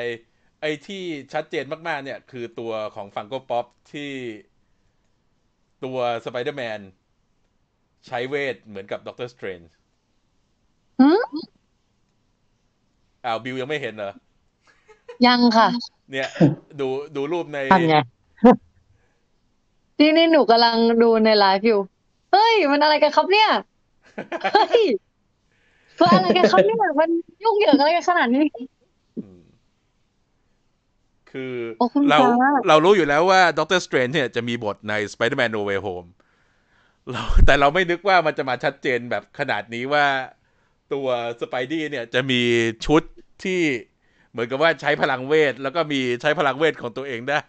ไอ้ที่ชัดเจนมาก ๆ เนี่ย คือตัวของ Funko Pop ที่ตัวสไปเดอร์แมนใช้เวทเหมือนกับ Doctor Strangeหืมอ้าวบิวยังไม่เห็นเหรอ ยังค่ะ เนี่ย ดูดูรูปในท่า นไงนี่นี่หนูกำลังดูในไลฟ์อยู่ เฮ้ย มันอะไรกันครับเนี่ย เฮ้ยมันอะไรกันครับเนี่ยมันยุ่งเหยิงอะไรกันขนาดนี้อืมคือโอ้คุณเราเพราะ เรารู้อยู่แล้วว่า Doctor Strange เนี่ยจะมีบทใน Spider-Man No Way Home เราแต่เราไม่นึกว่ามันจะมาชัดเจนแบบขนาดนี้ว่าตัว Spidey เนี่ยจะมีชุดที่เหมือนกับว่าใช้พลังเวท แล้วก็มีใช้พลังเวทของตัวเองได้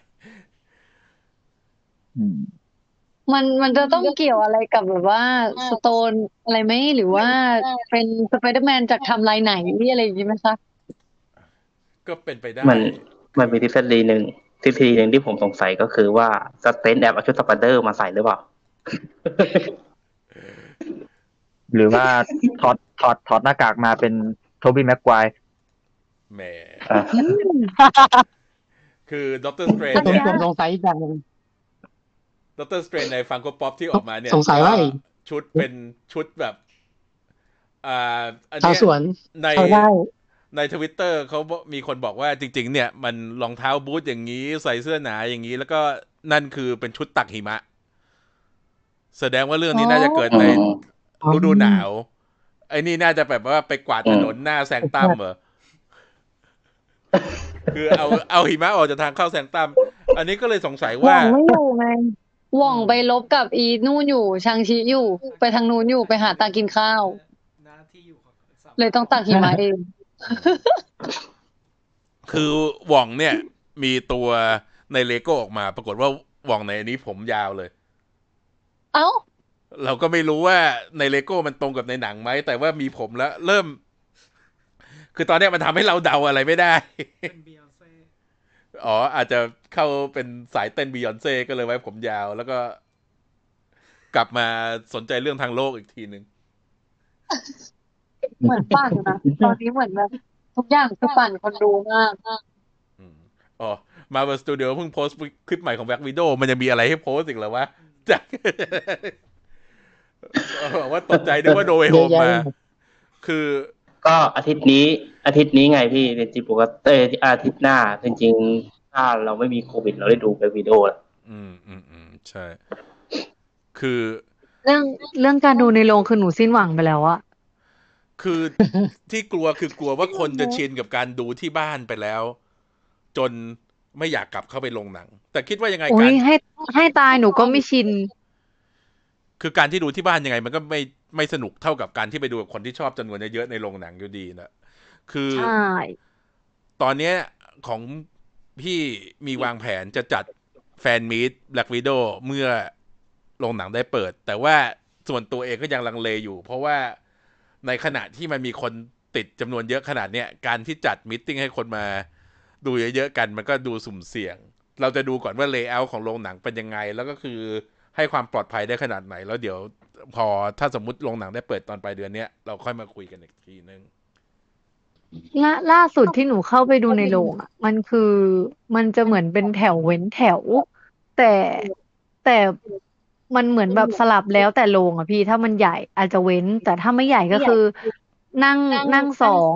มันมันจะต้องเกี่ยวอะไรกับแบบว่า stone อะไรไหมหรือว่าเป็นสไปเดอร์แมนจากไทำลายไหนอะไรอย่างนี้ไหมคะก็เป็นไปได้ มันมันมีทฤษฎีหนึ่งทฤษฎีหนึ่งที่ผมสงสัยก็คือว่าสเตนแอบเอาชุดสไปเดอร์มาใส่หรือเปล่า หรือว่าถอดถอดถอดหน้ากากมาเป็นโทบี้แม็กควายแหมอะคือด็อกเตอร์สเตรนผมเนี่ย ผมสงสัยอีกอย่างหนึ่ง ด็อกเตอร์สเตรนในฟังโกป๊อปที่ออกมาเนี่ย สงสัยว่าไอ้ก็ชุดเป็นชุดแบบ อ่าอันชาวเนี้ยสวนในชาวไร่ในทวิตเตอร์เขาบอกมีคนบอกว่าจริง ๆ เนี่ย มันรองเท้าบูทอย่างนี้ใส่เสื้อหนาอย่างนี้ แล้วก็นั่นคือเป็นชุดตักหิมะ แสดงว่าเรื่องนี้น่าจะเกิดในอ๋อฤดูหนาว ไอ้นี่น่าจะแบบว่าไปกวาดถนนหน้าแซงตั้มเหรอคือเอาเอาหิมะออกจากทางเข้าแซงตั้มอันนี้ก็เลยสงสัยหว่ว่าองไม่อยู่ไงห ว่องไปลบกับอีนู่นอยู่ชางชีอยู่ ไปทางนู้นอยู่ไปหาตังค์กินข้าว หน้าที่อยู่ของสามเลยต้องตักหิมะเอง คือหว่องเนี่ย มีตัวในเลโก้ออกมา ปรากฏว่าหว่องในอันนี้ผมยาวเลย เอ้า เราก็ไม่รู้ว่าในเลโก้มันตรงกับในหนังไหม แต่ว่ามีผมแล้ว เริ่ม คือตอนเนี้ยมันทำให้เราเดาอะไรไม่ได้ เป็นบียอนเซ่ อ๋อ อาจจะเข้าเป็นสายเต้นบียอนเซ่ก็เลยไว้ผมยาว แล้วก็ กลับมาสนใจเรื่องทางโลกอีกทีหนึ่งเหมือนปั่นนะตอนนี้เหมือนแบบทุกอย่างคือปั่นคนดูมากอืมอ๋อ Marvel Studios เพิ่งโพสต์คลิปใหม่ของ Black Widow มันจะมีอะไรให้โพสต์อีกเหรอวะจากบอกว่าตกใจนึกว่า No Way Home เยอะมาแยะคือ ก็อาทิตย์นี้ อาทิตย์นี้ไงพี่จริงๆปกติเอ้ยอาทิตย์หน้าจริงๆถ้าเราไม่มีโควิด เราได้ดู Black Widow แล้วอืมอืมอืมใช่ คือเรื่องเรื่องการดูในโรงคือหนูสิ้นหวังไปแล้วอะคือที่กลัวคือกลัวว่าคนจะชินกับการดูที่บ้านไปแล้ว จนไม่อยากกลับเข้าไปโรงหนัง แต่คิดว่ายังไงโอ้การยให้ให้ตายหนูก็ไม่ชิน คือการที่ดูที่บ้านยังไง มันก็ไม่ไม่สนุกเท่ากับการที่ไปดูกับคนที่ชอบจำนวนเยอะๆในโรงหนังอยู่ดีนะคือใช่ตอนเนี้ยของพี่มีวางแผนจะจัด fan meet Black Widow เมื่อโรงหนังได้เปิด แต่ว่าส่วนตัวเองก็ยังลังเลอยู่ เพราะว่าในขณะที่มันมีคนติดจำนวนเยอะขนาดเนี้ยการที่จัด meeting ให้คนมาดูเยอะๆกัน มันก็ดูสุ่มเสี่ยง เราจะดูก่อนว่า layer ของโรงหนังเป็นยังไง แล้วก็คือ ให้ความปลอดภัยได้ขนาดไหน แล้วเดี๋ยวพอถ้าสมมติโรงหนังได้เปิดตอนปลายเดือนเนี้ยเราค่อยมาคุยกันอีกทีนึงล่าล่าสุดที่หนูเข้าไปดูในโรงอะ มันคือมันจะเหมือนเป็นแถวเว้นแถว แต่แต่มันเหมือนแบบสลับแล้วแต่โรงอะพี่ ถ้ามันใหญ่อาจจะเว้น แต่ถ้าไม่ใหญ่ก็คือ นั่งนั่งสอง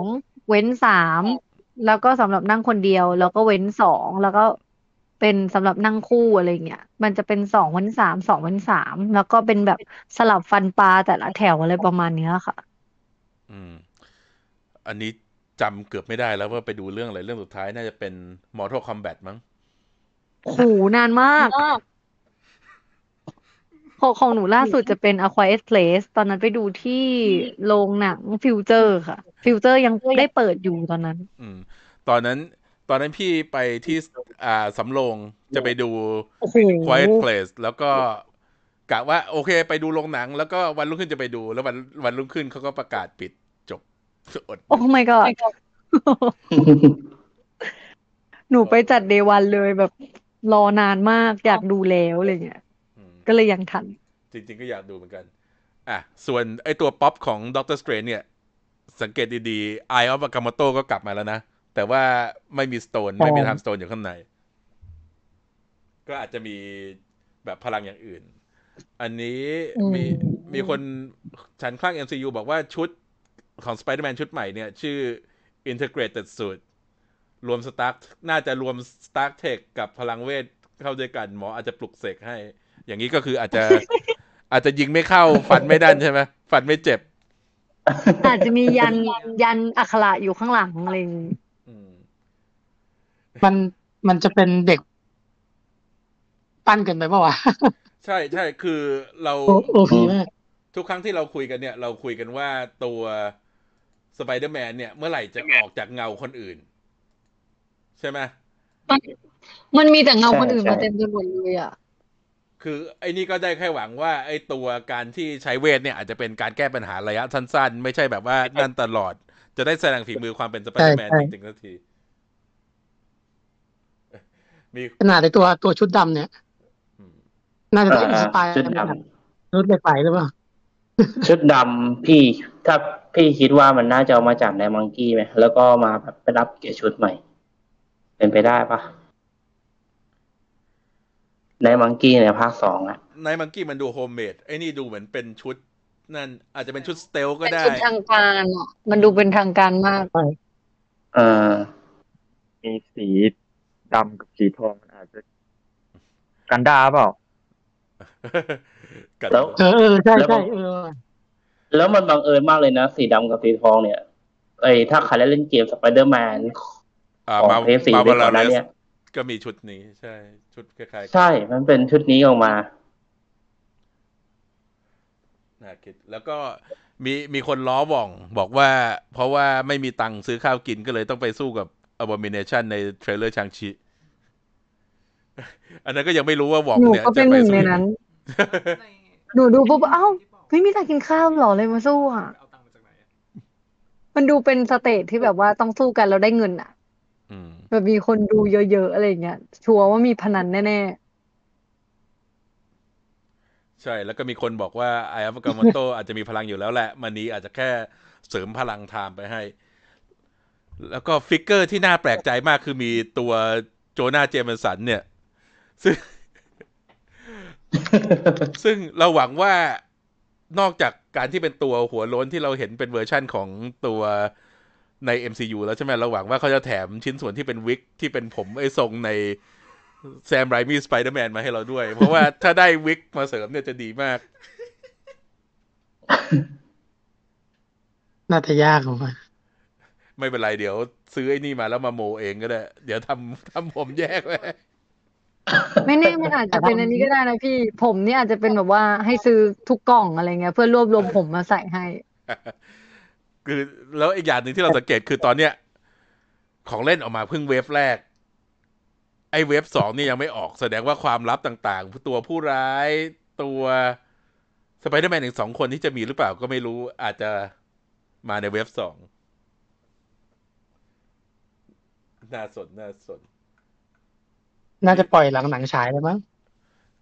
เว้นสามแล้วก็สำหรับนั่งคนเดียว แล้วก็เว้นสองแล้วก็ เป็นสำหรับนั่งคู่อะไรเงี้ย มันจะเป็นสองพันสามสองพันสามแล้วก็เป็นแบบสลับฟันปลาแต่ละแถวอะไรประมาณเนี้ยค่ะ อืม อันนี้จำเกือบไม่ได้แล้วว่าไปดูเรื่องอะไรเรื่องสุดท้ายน่าจะเป็น Mortal Kombat มั้งโอ้โหนานมากของของหนูล่าสุดจะเป็น A Quiet Place ตอนนั้นไปดูที่โรงหนังฟิวเจอร์ค่ะ ฟิวเจอร์ยังได้เปิดอยู่ตอนนั้น อืม ตอนนั้น ตอนนั้นพี่ไปที่อ่าสำโรงจะไปดูโอ้โห Quiet Place แล้วก็กะว่าโอเค ไปดูโรงหนัง แล้วก็วันรุ่งขึ้นจะไปดู แล้ววันวันรุ่งขึ้นเขาก็ประกาศปิดจบอดโอ้ my god หนูไปจัดเดวันเลยแบบรอนานมากอยากดูแล้วอะไรเงี้ยอืมก็เลยยังทัน จริง ๆ ก็อยากดูเหมือนกัน อะ ส่วนไอตัวป๊อปของ Doctor Strange เนี่ย สังเกตดีๆ Eye of Agamotto ก็กลับมาแล้วนะ แต่ว่าไม่มี Stone ไม่มีอ๋อ Time Stone อยู่ข้างใน ก็อาจจะมีแบบพลังอย่างอื่น อันนี้มีอืมมีคนฉันคลั่ง MCU บอกว่าชุดของ Spider-Man ชุดใหม่เนี่ย ชื่อ Integrated Suit รวม Stark น่าจะรวม Stark Tech กับพลังเวทเข้าด้วยกัน หมออาจจะปลุกเสกให้ อย่างนี้ก็คืออาจจะอาจจะยิงไม่เข้า ฟันไม่ดันใช่ไหมฟันไม่เจ็บ อาจจะมียันยันอักขระอยู่ข้างหลังอะไรอย่างงี้อืม มันมันจะเป็นเด็ก ปั้นเกินไปเปล่าวะ ใช่ใช่คือเราโอโอพีมากทุกครั้งที่เราคุยกันเนี่ย เราคุยกันว่าตัวสไปเดอร์แมนเนี่ย เมื่อไหร่จะออกจากเงาคนอื่น ใช่ไหมมันมีแต่เงาใช่คนอื่นใช่มาเต็มไปหมดเลยอะคือไอ้นี่ก็ได้แค่หวังว่าไอ้ตัวการที่ใช้เวทเนี่ยอาจจะเป็นการแก้ปัญหาระยะสั้นๆ ไม่ใช่แบบว่านั่นตลอด จะได้แสดงฝีมือความเป็นสไปเดอร์แมนใช่จใช่ริงๆสักที มีขนาดในตัวตัวชุดดำเนี่ยอืมน่าจะเอได้ออินสปายชุดดชุดไปหรือเปล่าำชุดดำพี่ถ้าพี่คิดว่ามันน่าจะเอามาจากในมังกี้ไหมแล้วก็มาแบบไปรับเกียรชุดใหม่ เป็นไปได้ปะในมังกี้ในภาคสองอะในมังกี้มันดูโฮมเมดไอ้นี่ดูเหมือนเป็นชุดนั่น อาจจะเป็นชุดสเตลก็เป็นได้ชุดทางการอะมันดูเป็นทางการมากเออมีสี ดำกับสีทองมันอาจจะกันดาเปล่า กันแล้ว เออเออใช่แล้วมัใช่นเออ แล้วมันบังเอิญมากเลยนะ สีดำกับสีทองเนี่ยไอ้ถ้าใครได้เล่นเกมสไปเดอร์แมนอ่าของมาเพย์สี่มาไปวาก่ลาอนหเรน้าสเนี่ยก็มีชุดนี้ ใช่ ชุดคล้ายๆกัน ใช่มันเป็นชุดนี้ออกมา น่าคิดแล้วก็มีมีคนล้อหว่องบอกว่า เพราะว่าไม่มีตังค์ซื้อข้าวกินก็เลยต้องไปสู้กับ Abomination ใน trailer ชางชี อันนั้นก็ยังไม่รู้ว่าหว่องหนูเนี่ยก็เป็นจะหไปนึ่งสู้ในนั้น หนูดูปุ๊บเอ้า ไม่มีตังค์กินข้าวเหรอเลยมาสู้อะ เอาตังค์มาจากไหนอะมันดูเป็น stage ที่แบบว่าต้องสู้กันแล้วได้เงินอะ อืม แบบมีคนดูเยอะๆอะไรอย่างเงี้ย ชัวร์ว่ามีพนันแน่ใช่ แล้วก็มีคนบอกว่าไออัฟกามโต อาจจะมีพลังอยู่แล้วแหละมันนี้อาจจะแค่เสริมพลังไทม์ไปให้ แล้วก็ฟิกเกอร์ที่น่าแปลกใจมากคือมีตัวโจนาเจมสันเนี่ย ซึ่ง ซึ่งเราหวังว่านอกจากการที่เป็นตัวหัวโล้นที่เราเห็นเป็นเวอร์ชั่นของตัวใน MCU แล้วใช่ไหมเราหวังว่าเขาจะแถมชิ้นส่วนที่เป็นวิกที่เป็นผมไอ้ทรงในแซมไรมี่สไปเดอร์แมนมาให้เราด้วย เพราะว่าถ้าได้วิกมาเสริมเนี่ยจะดีมาก น่าจะยากของมันไม่เป็นไรเดี๋ยว ซื้อไอ้นี่มาแล้วมาโมเองก็ได้ เดี๋ยวทำทำผมแยกไว้ๆ ไม่แน่มันอาจจะเป็นอันนี้ก็ได้นะพี่ ผมนี่อาจจะเป็นแบบว่าให้ซื้อทุกกล่องอะไรเงี้ย เพื่อรวบรวมผมมาใส่ให้ คือแล้วอีกอย่างหนึ่งที่เราสังเกตคือตอนเนี้ย ของเล่นออกมาเพิ่งเวฟแรก ไอ้เวฟสองนี่ยังไม่ออกแสดงว่าความลับต่างๆ ตัวผู้ร้ายตัวสไปเดอร์แมนอีกสองคนที่จะมีหรือเปล่าก็ไม่รู้อาจจะมาในเวฟสองน่าสนน่าสน น่าจะปล่อยหลังหนังฉายเลยมั้ง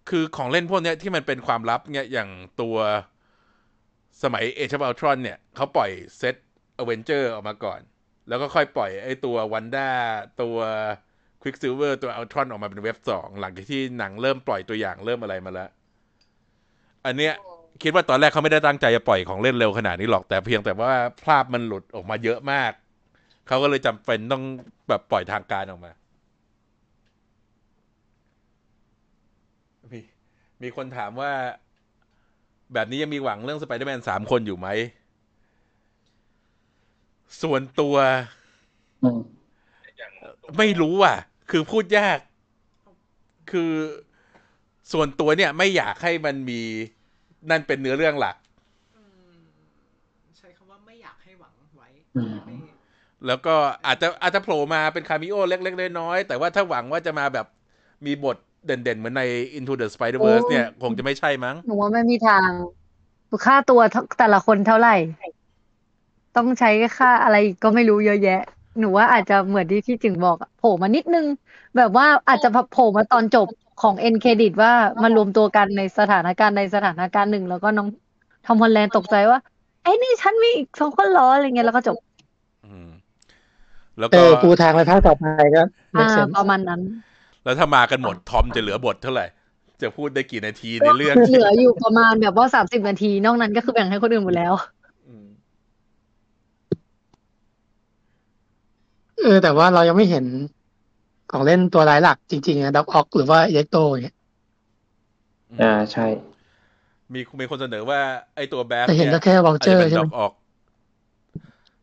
คือของเล่นพวกเนี้ยที่มันเป็นความลับเนี่ยอย่างตัวสมัยเอช of อัลทรอนเนี่ยเขาปล่อย set Avengers ออกมาก่อน แล้วก็ค่อยปล่อยไอ้ตัววันด้าตัวควิกซิลเวอร์ตัวอัลทรอนออกมาเป็น wave สองหลังจากที่หนังเริ่มปล่อยตัวอย่างเริ่มอะไรมาแล้ว อันเนี้ยคิดว่าตอนแรกเขาไม่ได้ตั้งใจจะปล่อยของเล่นเร็วขนาดนี้หรอกแต่เพียงแต่ว่าภาพมันหลุดออกมาเยอะมาก เขาก็เลยจำเป็นต้องแบบปล่อยทางการออกมา มีคนถามว่า แบบนี้ยังมีหวังเรื่องสไปเดอร์แมนสามคนอยู่ไหม ส่วนตัวอืมไม่รู้อะ คือพูดยาก คือส่วนตัวเนี่ย ไม่อยากให้มันมีนั่นเป็นเนื้อเรื่องหลักอืมใช้คำว่าไม่อยากให้หวังไว้อืมไม่แล้วก็อาจจะอาจจะโผล่มาเป็น cameo เล็กๆน้อยๆแต่ว่าถ้าหวังว่าจะมาแบบมีบท เด่นๆ เหมือนใน Into the Spider-Verse โอ้เนี่ย คงจะไม่ใช่มั้ง หนูว่าไม่มีทาง ค่าตัวแต่ละคนเท่าไหร่ ต้องใช้ค่าอะไรก็ไม่รู้เยอะแยะ หนูว่าอาจจะเหมือนที่พี่จึงบอกอะโผล่มานิดนึง แบบว่าอาจจะโผล่มาตอนจบของ end credit ว่ามารวมตัวกันในสถานการณ์ในสถานการณ์หนึ่ง แล้วก็น้องทอมฮอลแลนด์ตกใจว่าไอ้ยนี่ฉันมีอีกสองคนเหรออะไรเงี้ยแล้วก็จบอืมแล้วเอก็อปูทางไปภาคต่อไปก็อ่า make sense ประมาณนั้น แล้วถ้ามากันหมดทอมจะเหลือบทเท่าไหร่ จะพูดได้กี่นาทีในเรื่องเหลืออยู่ประมาณแบบว่าสามสิบนาที นอกนั้นก็คือแบ่งให้คนอื่นหมดแล้วอืมเออแต่ว่าเรายังไม่เห็นของเล่นตัวร้ายหลักจริงๆนะด็อกออกหรือว่าอิเล็กโตอย่างเงี้ยอ่าใช่ มีมีคนเสนอว่าไอ้ตัวแบ็คแต่เห็นเนี่ก็ยแค่วอลอาจเจอจะร์เป็นใช่ด็ไหอมกออก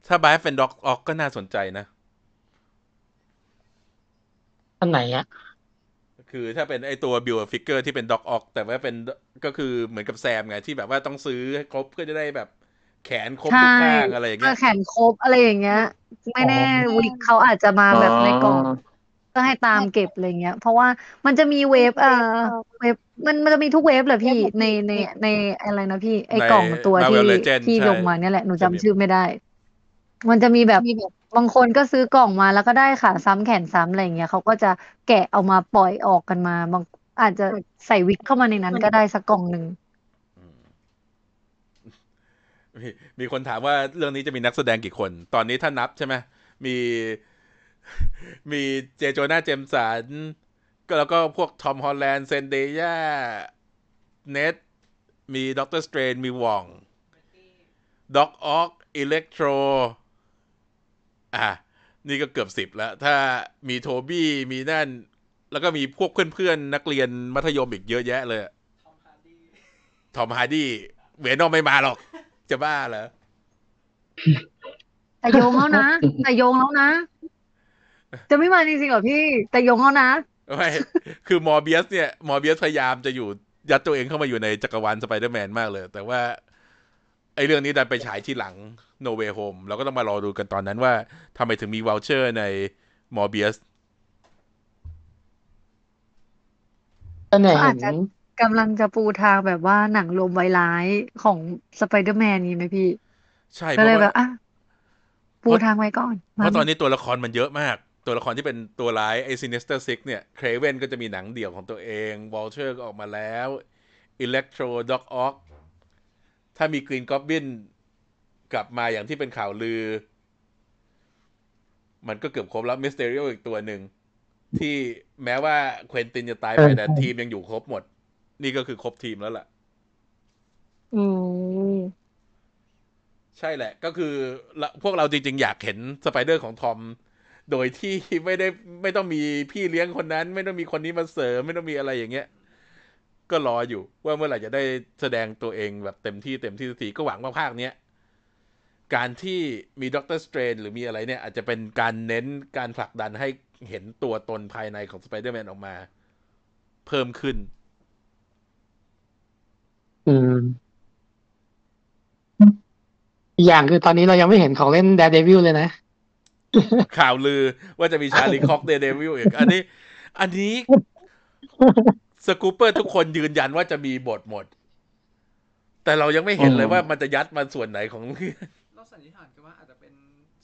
ถ้าแบ็คเป็นด็อกออกก็น่าสนใจนะอันไหนอะ คือถ้าเป็นไอตัวบิวฟิกเกอร์ที่เป็นด็อกออกแต่ว่าเป็นก็คือเหมือนกับแซมไงที่แบบว่าต้องซื้อให้ครบเพื่อจะได้แบบแขนครบทุกใช่ข้างอะไรอย่างเงี้ถ้ายแขนครบอะไรอย่างเงี้ย ไม่แน่อ๋อวิกเขาอาจจะมาแบบในกล่องก็ให้ตามเก็บอะไรเงี้ย เพราะว่ามันจะมีเวฟเอ่อเวฟมันมันจะมีทุกเวฟแหละพี่ในในในอะไรนะพี่ไอ้ในกล่องตัวที่ Marvel Legends ที่ใช่ลงมาเนี่ยแหละหนูจะมีจำชื่อไม่ได้ มันจะมีแบบ บางคนก็ซื้อกล่องมาแล้วก็ได้ขาซ้ำแขนซ้ำอะไรอย่างเงี้ยเขาก็จะแกะเอามาปล่อยออกกันมา บางอาจจะใส่วิกเข้ามาในนั้นก็ได้สักกล่องหนึ่งมีมีคนถามว่าเรื่องนี้จะมีนักแสดงกี่คน ตอนนี้ถ้านับใช่ไหมมี มี J. Jonah Jameson ก็แล้วก็พวก Tom Holland Zendaya Ned มี Doctor Strange มี Wong Doc Ock Electro อะนี่ก็เกือบสิบแล้ว ถ้ามี Tobey มีนั่น แล้วก็มีพวกเพื่อนๆ นักเรียนมัธยมอีกเยอะแยะเลยทอม Hardy Tom Hardy Venom ไม่มาหรอก จะบ้าเหรอแต่โยงแล้วนะแต่โยงแล้วนะ จะไม่มาจริงๆเหรอพี่ แต่โยงแล้วนะไม่คือ Morbius เนี่ย Morbius พยายามจะอยู่ยัดตัวเองเข้ามาอยู่ในจักรวาลสไปเดอร์แมนมากเลย แต่ว่า ไอ้เรื่องนี้ดันไปฉายที่หลัง No Way Home เราก็ต้องมารอดูกันตอนนั้นว่าทำไมถึงมี Vulture ใน Morbiusก็เนี่ยก็อาเห็จนจะกำลังจะปูทางแบบว่าหนังรวมไวร้ายของสไปเดอร์แมนนี้ไหมพี่ ใช่เพก็เลยราะแบว่าบอะปูทางไว้ก่อน เพราะตอนนี้ตัวละครมันเยอะมาก ตัวละครที่เป็นตัวร้ายไอ้ Sinister Six เนี่ย Kraven ก็จะมีหนังเดี่ยวของตัวเองว o ลเชอร์ก็ออกมาแล้ว Electro Doc Ock ถ้ามี Green Goblin กลับมาอย่างที่เป็นข่าวลือ มันก็เกือบครบแล้ว Mysterio อีกตัวหนึ่ง ที่แม้ว่าเควินตินจะตายไปเออแต่ทีมยังอยู่ครบหมด นี่ก็คือครบทีมแล้วล่ะ อืมใช่แหละ ก็คือละพวกเราจริง ๆ อยากเห็นสไปเดอร์ของทอม โดยที่ไม่ได้ไม่ต้องมีพี่เลี้ยงคนนั้น ไม่ต้องมีคนนี้มาเสริม ไม่ต้องมีอะไรอย่างเงี้ย ก็รออยู่ ว่าเมื่อไหร่จะได้แสดงตัวเองแบบเต็มที่เต็มที่สักทีก็หวังว่าภาคเนี้ยการที่มี Doctor Strange หรือมีอะไรเนี่ย อาจจะเป็นการเน้นการผลักดันให้เห็นตัวตนภายในของสไปเดอร์แมนออกมา เพิ่มขึ้น อืมอีกอย่างคือตอนนี้เรายังไม่เห็นของเล่น Daredevil เลยนะ ข่าวลือว่าจะมี Charlie Cox Daredevil อีก อันนี้ อันนี้ scooper ทุกคนยืนยันว่าจะมีบทหมด แต่เรายังไม่เห็นเลยอืมว่ามันจะยัดมาส่วนไหนของเราสันนิษฐานกันว่าอาจจะเป็น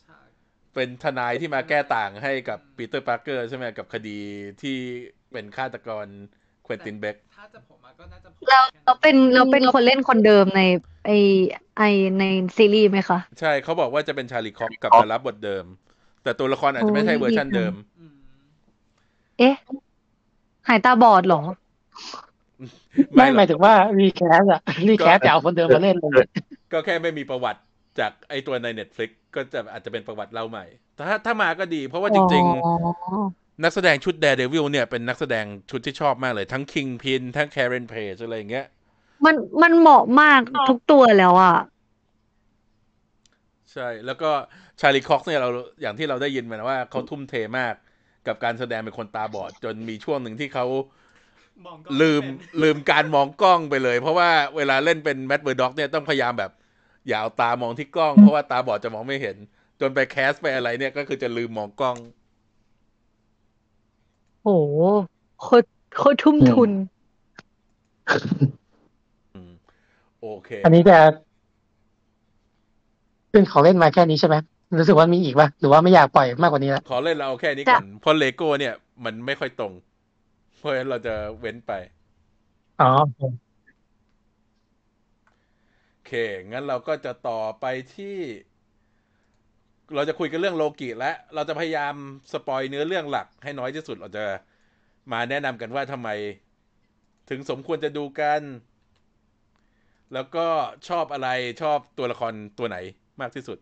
ฉากเป็นทนายที่มาแก้ต่างให้กับปีเตอร์ปาร์เกอร์ใช่ไหมกับคดีที่เป็นฆาตกรเควินตินเบคถ้าจะผมมาก็น่าจะผมเราแค่เราเป็นเราเป็นคนเล่นคนเดิมในไอไอในซีรีส์ไหมคะ ใช่เขาบอกว่าจะเป็นชาลีคอกกลับมารับบทเดิม แต่ตัวละครอาจจะไม่ใช่โอ้ยเวอร์ชันดีจังเดิมอืมเอ๊ะ หายตาบอดเหรอ ไม่หรอกหมายถึงว่ารีแคสอะรีแคสจะเอาคนเดิมมาเล่นเลยก็แค่ไม่มีประวัติจากไอตัวใน Netflix ก็จะอาจจะเป็นประวัติเล่าใหม่แต่ถ้าถ้ามาก็ดี เพราะว่าจริงอ๋อนักแสดงชุด Daredevil เนี่ยเป็นนักแสดงชุดที่ชอบมากเลยทั้ง Kingpin ทั้ง Karen Page อะไรอย่างเงี้ย มันมันเหมาะมากทุกตัวแล้วอะ ใช่ แล้วก็ชาลีคอกเนี่ยเราอย่างที่เราได้ยินมานะว่าเขาทุ่มเทมากกับการแสดงเป็นคนตาบอด จนมีช่วงหนึ่งที่เขา มองกล้องลืมไเป็นลืมการมองกล้องไปเลย เพราะว่าเวลาเล่นเป็นแมดเบอร์ด็อกเนี่ยต้องพยายามแบบ อย่าเอาตามองที่กล้อง เพราะว่าตาบอดจะมองไม่เห็น จนไปแคสไปอะไรเนี่ยก็คือจะลืมมองกล้องโหโคตรโคตรทุ่มทุนอืมโอเค อันนี้จะซึ่งเขาเล่นมาแค่นี้ใช่ไหมรู้สึกว่ามีอีกป่ะหรือว่าไม่อยากปล่อยมากกว่านี้แล้วขอเล่นเราเอาแค่นี้ก่อนเพราะเลโก้เนี่ย มันไม่ค่อยตรง เพราะฉะนั้นเราจะเว้นไป อ๋อโอเค งั้นเราก็จะต่อไปที่ เราจะคุยกันเรื่องโลกิและ เราจะพยายามสปอยเนื้อเรื่องหลักให้น้อยที่สุด เราจะมาแนะนำกันว่าทำไม ถึงสมควรจะดูกัน แล้วก็ชอบอะไรชอบตัวละครตัวไหนมากที่สุด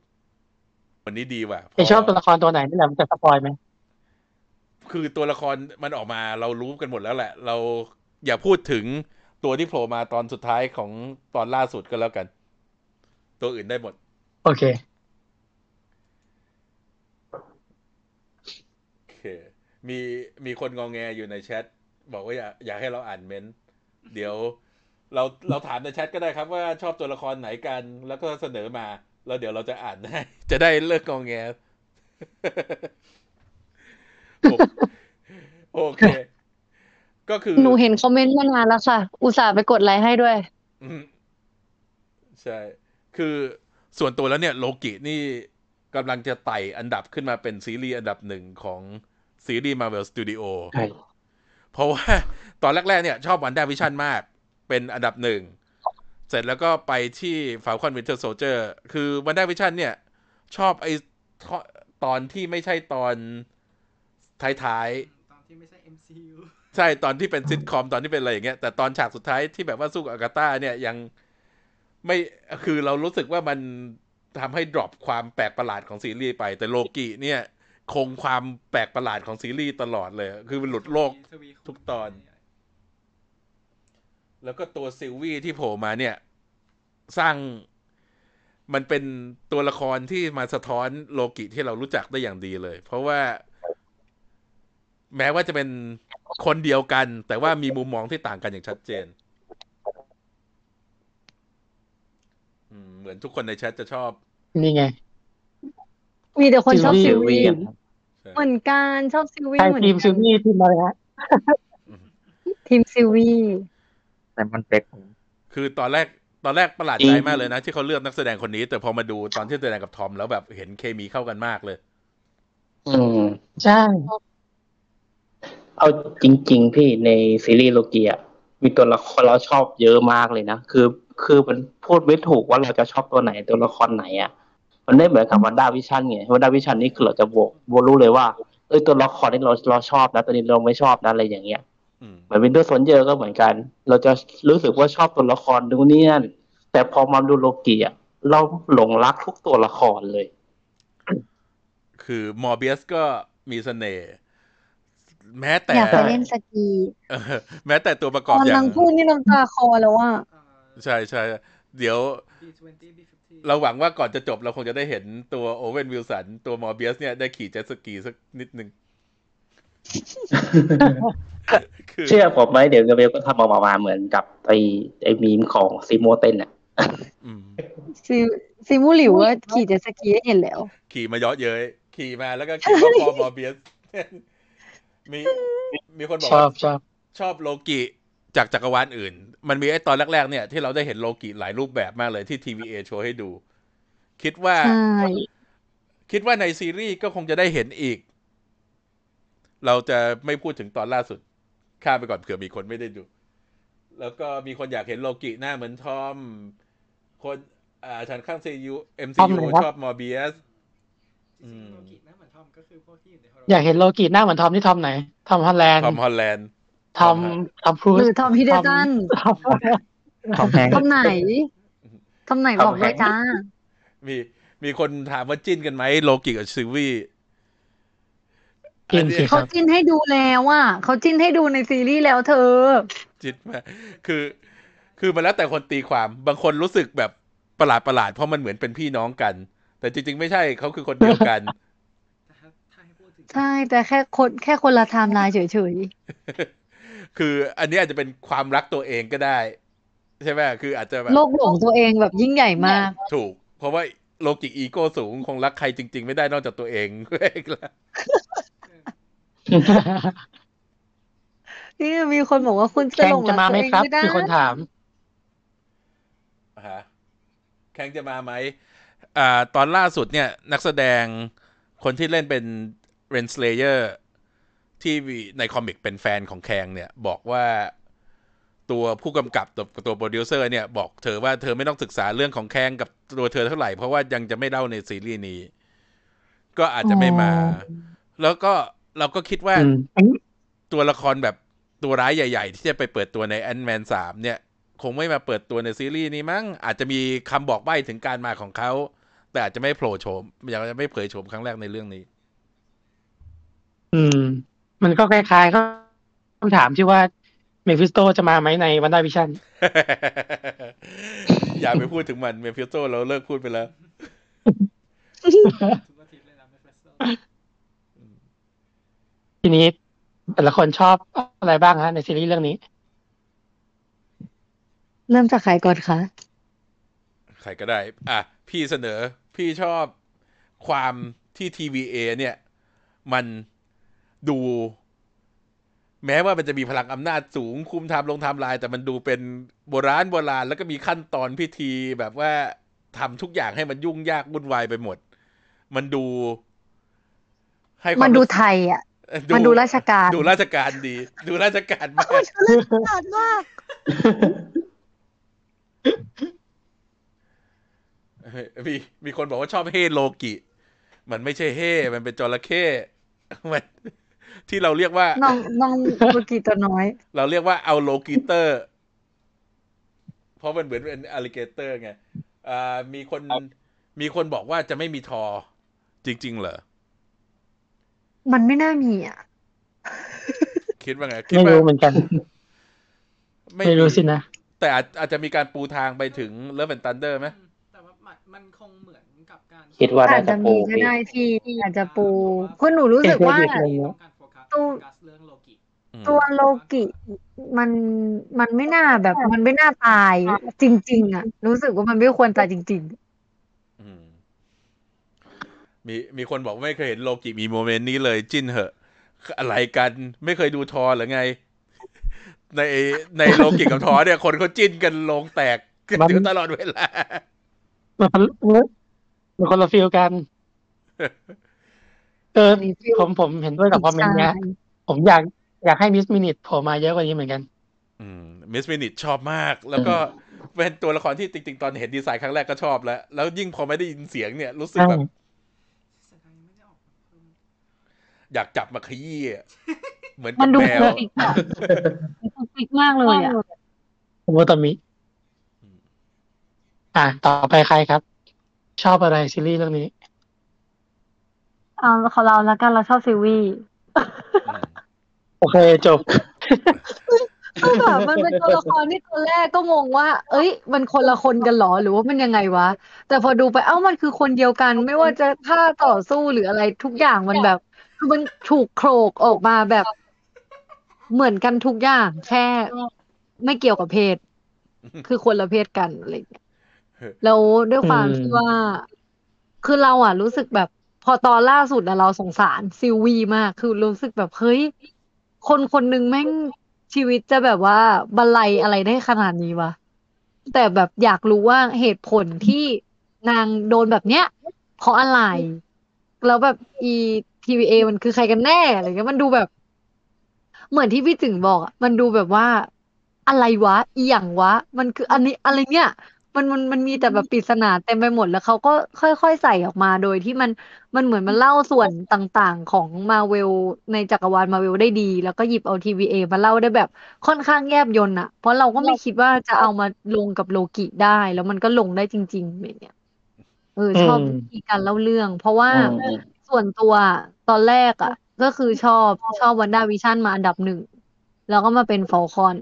วันนี้ดีว่ะเพไอราะชอบตัวละครตัวไหนนี่แหละมันจะสปอยไหม คือตัวละครมันออกมาเรารู้กันหมดแล้วแหละ เราอย่าพูดถึงตัวที่โผล่มาตอนสุดท้ายของตอนล่าสุดก็แล้วกัน ตัวอื่นได้หมด โอเคโอเค มีมีคนงองแงอยู่ในแชทบอกว่าอยากอยากให้เราอ่านเมนต์เดี๋ยว เราเราถามในแชทก็ได้ครับว่าชอบตัวละครไหนกันแล้วก็เสนอมา แล้วเดี๋ยวเราจะอ่านให้จะได้เลิกงองแง โอโอเค ก็คือ หนูเห็นคอมเมนต์มานานแล้วค่ะ อุตส่าห์ไปกดไลค์ให้ด้วยอืมใช่ คือส่วนตัวแล้วเนี่ย โลกินี่กำลังจะไต่อันดับขึ้นมาเป็นซีรีส์อันดับหนึ่งของซีรีส์ Marvel Studio ใช่เพราะว่าตอนแรก ๆ เนี่ย ชอบ WandaVision มาก เป็นอันดับหนึ่ง เสร็จแล้วก็ไปที่ Falcon Winter Soldier คือ WandaVision เนี่ย ชอบไอ้ท่อตอนที่ไม่ใช่ตอน ท้ายๆตอนที่ไม่ใช่ MCU ใช่ตอนที่เป็นซิทคอมตอนที่เป็นอะไรอย่างเงี้ยแต่ตอนฉากสุดท้ายที่แบบว่าสู้กับ Agatha เนี่ยยังไม่คือเรารู้สึกว่ามันทำให้ดรอปความแปลกประหลาดของซีรีส์ไป แต่โลกิเนี่ย คงความแปลกประหลาดของซีรีส์ตลอดเลย คือมันหลุดโลกทวีคูณทุกตอน แล้วก็ตัวซิลวี่ที่โผล่มาเนี่ย สร้างมันเป็นตัวละครที่มาสะท้อนโลกิที่เรารู้จักได้อย่างดีเลย เพราะว่า แม้ว่าจะเป็นคนเดียวกัน แต่ว่ามีมุมมองที่ต่างกันอย่างชัดเจนอืมเหมือนทุกคนในแชทจะชอบ นี่ไง มีแต่คนชอบซิซิลลวี่วี่ใช่เหมือนกันชอบ Sylvie ใช่เหมือนทีมกัซิลนวี่ทีมมาเลยฮะทีม Sylvieแต่มันเป็นคือตอนแรกตอนแรกประหลาดใจมากเลยนะ ที่เขาเลือกนักแสดงคนนี้ แต่พอมาดูตอนที่แสดงกับทอมแล้วแบบเห็นเคมีเข้ากันมากเลย อืมใช่ เอาจริง ๆ พี่ในซีรีส์โลเกียมีตัวละครเราชอบเยอะมากเลยนะ คือ คือมันพูดไม่ถูกว่าเราจะชอบตัวไหนตัวละครไหนอะ มันไม่เหมือนกับ WandaVision ไง WandaVision นี่คือเราจะโบกโบรู้เลยว่าเอ้ยตัวละครนี้เราเราชอบนะตัวนี้เราไม่ชอบนะอะไรอย่างเงี้ยอืมเหมือน Winter Soldier ก็เหมือนกัน เราจะรู้สึกว่าชอบตัวละครดูนนี่นั่นแต่พอมาดูโลกีอะเราหลงรักทุกตัวละครเลย คือ Mobius ก็มีเสน่ห์ แม้แต่อยากไปเล่นสกีเออแม้แต่ตัวประกตอบอนอย่านางงพูดนี่น้ำตาคลอแล้วอะเอ่อใช่ใช่เดี๋ยว B20 B50 เราหวังว่าก่อนจะจบเราคงจะได้เห็นตัวโอเวนวิลสัน ตัวมอร์เบียสเนี่ยได้ขี่เจ็ตสกีสักนิดนึงคือเชื่อผมไหมเดี๋ยวเบลก็ทำออกมาเหมือนกับไอไอมีมของซิโมเต้นอะอืมซิซิมูหลิวก็ขี่เจ็ตสกีให้เห็นแล้ว ขี่มาเยอะเย้ยขี่มาแล้วก็เขียนว่า for Mobius มีมีคนบอกชอบว่าชอบชอบโลกิจากจักรวาลอื่น มันมีไอ้ตอนแรกๆ เนี่ย ที่เราได้เห็นโลกิหลายรูปแบบมากเลยที่ TVA โชว์ให้ดู คิดว่าใช่คิดว่าในซีรีส์ก็คงจะได้เห็นอีก เราจะไม่พูดถึงตอนล่าสุด ข้ามไปก่อนเผื่อมีคนไม่ได้ดู แล้วก็มีคนอยากเห็นโลกิหน้าเหมือนทอม คน อ่าฉันข้าง CU ทอม MCU ไหนครับชอบมอร์เบียสจริงๆโลกินะเหมื อนทอมก็คือพวกที่อยู่ในฮอลอยากเห็นโลกิหน้าเหมือนทอมที่ทอมไหน ทอมฮอลแลนด์ทอมฮอลแลนด์ทอมทอมครูหซรือทอมฮิดเดตันทอมทอมแฮงค์ทอมไหนทอมไหนบอกด้วยจ้า มีมีคนถามว่าจิ้นกันไหมโลกิกับซิลวี่จริงสิคเขารับจิ้นให้ดูแล้วอะเขาจิ้นให้ดูในซีรีส์แล้วเธอ จิตมากคือ คือมันแล้วแต่คนตีความบางคนรู้สึกแบบประหลาดประหลาดๆเพราะมันเหมือนเป็นพี่น้องกัน แต่จริง ๆ ไม่ใช่เขาคือคนเดียวกันแต่ถ้าถ้า ให้พูดถึงใช่ แต่แค่คนแค่คนละไทม์ไลน์เฉยคืออันนี้อาจจะเป็นความรักตัวเองก็ได้ ใช่ไหมคืออาจจะแบๆบโลกหลงตัวเองแบบยิ่งใหญ่มาก ถูก เพราะว่าโลกิกอีโก้สูงคงรักใครจริง ๆ ไม่ได้นอกจากตัวเองนี่มีคนบอกว่าคุณจะแข่หลงงจะรักมาตัไหมวเองครับไม่ได้มีคนถามฮะแข่งจะมาไหมอ่า ตอนล่าสุดเนี่ย นักแสดงคนที่เล่นเป็น เรนสเลเยอร์ที่ในคอมิกเป็นแฟนของแคงเนี่ย บอกว่าตัวผู้กำกับตัวตัวโปรดิวเซอร์เนี่ย บอกเธอว่าเธอไม่ต้องศึกษาเรื่องของแคงกับตัวเธอเท่าไหร่ เพราะว่ายังจะไม่เล่าในซีรีส์นี้ ก็อาจจะไม่มา แล้วก็เราก็คิดว่าอืมอันนี้ตัวละครแบบตัวร้ายใหญ่ ๆ ที่จะไปเปิดตัวใน Ant-Man สามเนี่ย คงไม่มาเปิดตัวในซีรีส์นี้มั้ง อาจจะมีคำบอกใบ้ถึงการมาของเขา แต่อาจจะไม่โผล่โฉมยังจะไม่เผยโฉมครั้งแรกในเรื่องนี้ อืม มันก็คล้ายๆก็คำถามที่ว่าเมฟิสโตจะมาไหมใน WandaVision อย่าไปพูดถึงมันเมฟิสโตเราเลิกพูดไปแล้วทุกอาทิตย์เลยนะไม่เฟสเซอร์ทีนี้ แต่ละคนชอบอะไรบ้างฮะในซีรีส์เรื่องนี้ เริ่มจากใครก่อนคะ ใครก็ได้ อะ พี่เสนอ พี่ชอบความที่ TVA เนี่ย มัน ดู แม้ว่ามันจะมีพลังอำนาจสูงคุม timeline timeline แต่มันดูเป็นโบราณโบราณแล้วก็มีขั้นตอนพิธีแบบว่าทำทุกอย่างให้มันยุ่งยากวุ่นวายไปหมด มันดู ให้ความันดูรู้สึกไทยอะมันดูราชการ ดูราชการดี ดูราชการมากขนาดมากเฮ้ยมีมีคนบอกว่าชอบเฮโลกิ มันไม่ใช่เฮมันเป็นจระเข้มัน ที่เราเรียกว่าน้องน้องโลกิตัวน้อย เราเรียกว่าเอาโลกิเตอร์ เพราะมันเหมือนเป็นอ l ลิเกเตอร์ไงอ่ามีคนมีคนบอกว่าจะไม่มีทอ จริง ๆ เหรอ มันไม่น่ามีอะ คิดว่าไงคิดไม่ว่ารู้เหมือนกัน ไม่รู้สินะ แต่อาจอาจจะมีการปูทางไปถึงเลิฟแอนตันเดอร์ไหมอืมแต่ว่ามันมันคงเหมือนกับการ คิดว่าอาน่าจจะจะปูมีก็พี่ได้ที่อาจจะปูเพราะหนูรู้สึกว่าเอกเอก ต้องการโฟกัสตู้โฟกัสเรื่องโลกิตัวโลกิมันมันไม่น่าแบบ มันไม่น่าตายจริง ๆ อะ รู้สึกว่ามันไม่ควรตายจริงอืมมีมีคนบอกไม่เคยเห็นโลกิมีโมเมนต์นี้เลยจิ้นเหอะอะไรกันไม่เคยดูทอหรือไง ในในโลกิกับทอเนี่ย คนเขาจิ้นกันลงแตกกันมันอยู่ตลอดเวลามันคนมันคนละ feel กัน เออๆมี feel ผมผมเห็นด้วยกับ comment เนี้ย ผมอยากอยากให้ Miss Minutes โผล่มาเยอะกว่านี้เหมือนกัน อืม Miss Minutes ชอบมาก แล้วก็เป็นตัวละครที่จริงๆ ตอนเห็นดีไซน์ครั้งแรกก็ชอบแล้ว แล้วยิ่งพอมาได้ยินเสียงเนี่ยรู้สึกแบบเสียดายยังไม่ได้ออกมาเพิ่มอยากจับมาขยี้อะเหมือนมักับนดูแมวฟิกอะมันฟิกมากเลยอะผมว่าตอนนี้อะ ต่อไปใครครับ ชอบอะไรซีรีส์เรื่องนี้ เอาเขาเราแล้วกันเราชอบซิวีอืมโอเคจบ คือแบบมันเป็นตัวละครที่ตอนแรกก็งงว่า เอ้ย มันคนละคนกันเหรอหรือว่ามันยังไงวะ แต่พอดูไปเอ้ามันคือคนเดียวกัน ไม่ว่าจะท่าต่อสู้หรืออะไรทุกอย่างมันแบบคือมันถูกโครกออกมาแบบเหมือนกันทุกอย่าง แค่ไม่เกี่ยวกับเพศ คือคนละเพศกันอะไรอย่างเงี้ยแล้วด้วยความอืมที่ว่า คือเราอะรู้สึกแบบ พอตอนล่าสุดอะเราสงสารซิลวีมาก คือรู้สึกแบบเฮ้ย คนคนหนึ่งแม่งชีวิตจะแบบว่าบันไลอะไรได้ขนาดนี้วะ แต่แบบอยากรู้ว่าเหตุผลที่นางโดนแบบเนี้ย เพราะอะไร แล้วแบบอี TVA มันคือใครกันแน่อะไรเงี้ยมันดูแบบ เหมือนที่พี่ถึงบอกอะมันดูแบบว่าอะไรวะ อีหยังวะ มันคืออันนี้อะไรเนี่ย มันมันมันมีแต่แบบปริศนาเต็มไปหมดแล้วเขาก็ค่อยๆใส่ออกมาโดยที่มันมันเหมือนมันเล่าส่วนต่างๆของมาเวลในจักรวาลมาเวลได้ดี แล้วก็หยิบเอา TVA มาเล่าได้แบบค่อนข้างแยบยลอะเพราะเราก็ไม่คิดว่าจะเอามาลงกับโลกิได้ แล้วมันก็ลงได้จริงๆอย่างเงี้ยเออชอบอืมวิธีการเล่าเรื่อง เพราะว่าอืมส่วนตัวตอนแรกอะก็คือชอบชอบ WandaVision มาอันดับหนึ่งแล้วก็มาเป็น Falcon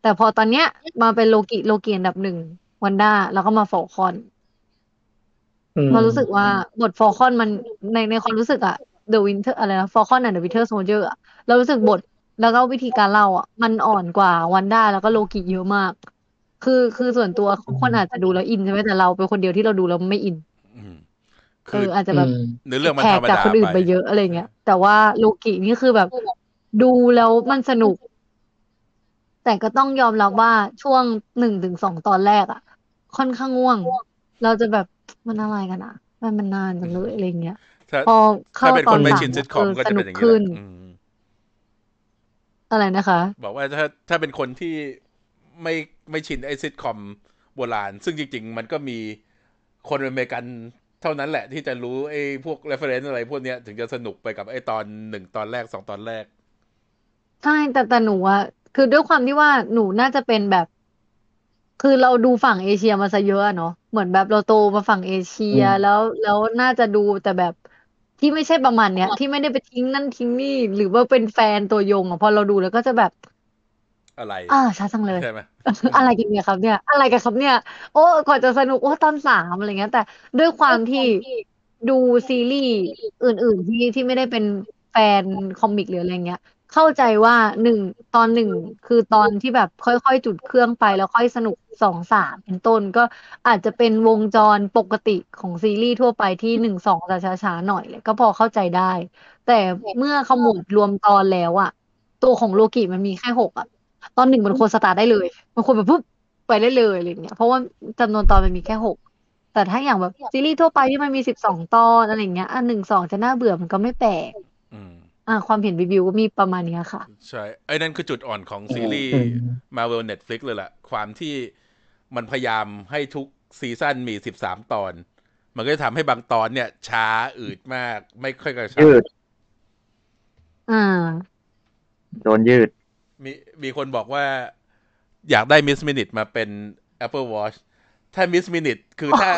แต่พอตอนเนี้ยมาเป็นโลกิโลกิอันดับหนึ่ง วันด้าแล้วก็มา Falconอืมเรารู้สึกว่าบท Falcon มันในในความรู้สึกอะ The Winter อะไรนะ Falcon and the Winter Soldier อะเรารู้สึกบทแล้วก็วิธีการเล่าอะมันอ่อนกว่าวันด้าแล้วก็โลกิเยอะมาก คือคือส่วนตัวคนอาจจะดูแล้วอินใช่ไหมแต่เราเป็นคนเดียวที่เราดูแล้วไม่อินอืมเอคือออาจจะแบบอืมเนื้อเรื่องมันแขธรกรมจากดาคนอื่นไปไปเยอะอะไรเงี้ยแต่ว่าโลกินี่คือแบบ ดูแล้วมันสนุก แต่ก็ต้องยอมรับว่าช่วงหนึ่งถึงสองตอนแรกอะค่อนข้างง่วง เราจะแบบมันอะไรกันอะมันมันนานจังเลยอะไรเงี้ยถ้าพอเข้าถ้าเป็นตคอนนไม่สามชินซิเนี่ยทคอเอมอก็สจะนุเป็กนอย่างนี้แหขึ้นละอืมอะไรนะคะ บอกว่าถ้าถ้าเป็นคนที่ไม่ไม่ชินไอซิทคอมโบราณ ซึ่งจริง ๆ มันก็มีคนอเมริกันเท่านั้นแหละ ที่จะรู้ไอ้พวก reference อะไรพวกเนี้ยถึงจะสนุกไปกับไอ้ตอนหนึ่งตอนแรกสองตอนแรก ใช่ แต่แต่หนูอะ คือด้วยความที่ว่าหนูน่าจะเป็นแบบ คือเราดูฝั่งเอเชียมาซะเยอะอะเนาะเหมือนแบบเราโตมาฝั่งเอเชียอืมแล้วแล้วน่าจะดูแต่แบบที่ไม่ใช่ประมาณเนี้ยที่ไม่ได้ไปทิ้งนั่นทิ้งนี่หรือว่าเป็นแฟนตัวยงอะพอเราดูแล้วก็จะแบบ อะไรอ่าช้าจังเลยใช่ไหมอะไรกันเนี่ยครับเนี่ย อะไรกันครับเนี่ย โอ้กว่าจะสนุกโอ้ตอนสามอะไรเงี้ย แต่ด้วยความที่ดูซีรีส์อื่น ๆ ที่ที่ไม่ได้เป็นแฟนคอมิกหรืออะไรเงี้ย เข้าใจว่าหนึ่งตอนหนึ่งคือตอนที่แบบค่อยๆ จุดเครื่องไปแล้วค่อยสนุกสองสามเป็นต้นก็อาจจะเป็นวงจรปกติของซีรีส์ทั่วไปที่หนึ่งสองจะช้าๆหน่อยเลยก็พอเข้าใจได้ แต่เมื่อขมวดรวมตอนแล้วอะตัวของโลกิมันมีแค่หกอะตอนหนึ่งมันควรสตาร์ทได้เลยมันควรแบบปุ๊บไปได้เลยอะไรเงี้ยเพราะว่าจำนวนตอนมันมีแค่หกแต่ถ้าอย่างแบบซีรีส์ทั่วไปที่มันมีสิบสองตอนอะไรเงี้ยอันหนึ่งสองจะน่าเบื่อมันก็ไม่แปลก อืมอ่าความเห็นรีวิวก็มีประมาณเนี้ยค่ะ ใช่ ไอ้นั่นคือจุดอ่อนของซีรีส์อืม Marvel Netflix เลยแหละ ความที่มันพยายามให้ทุกซีซั่นมีสิบสามตอน มันก็จะทำให้บางตอนเนี่ย ช้าอืดมาก ไม่ค่อยกระชับยืดอ่าโดนยืด มีมีคนบอกว่า อยากได้ Miss Minute มาเป็น Apple Watch ถ้า Miss Minute คือถ้า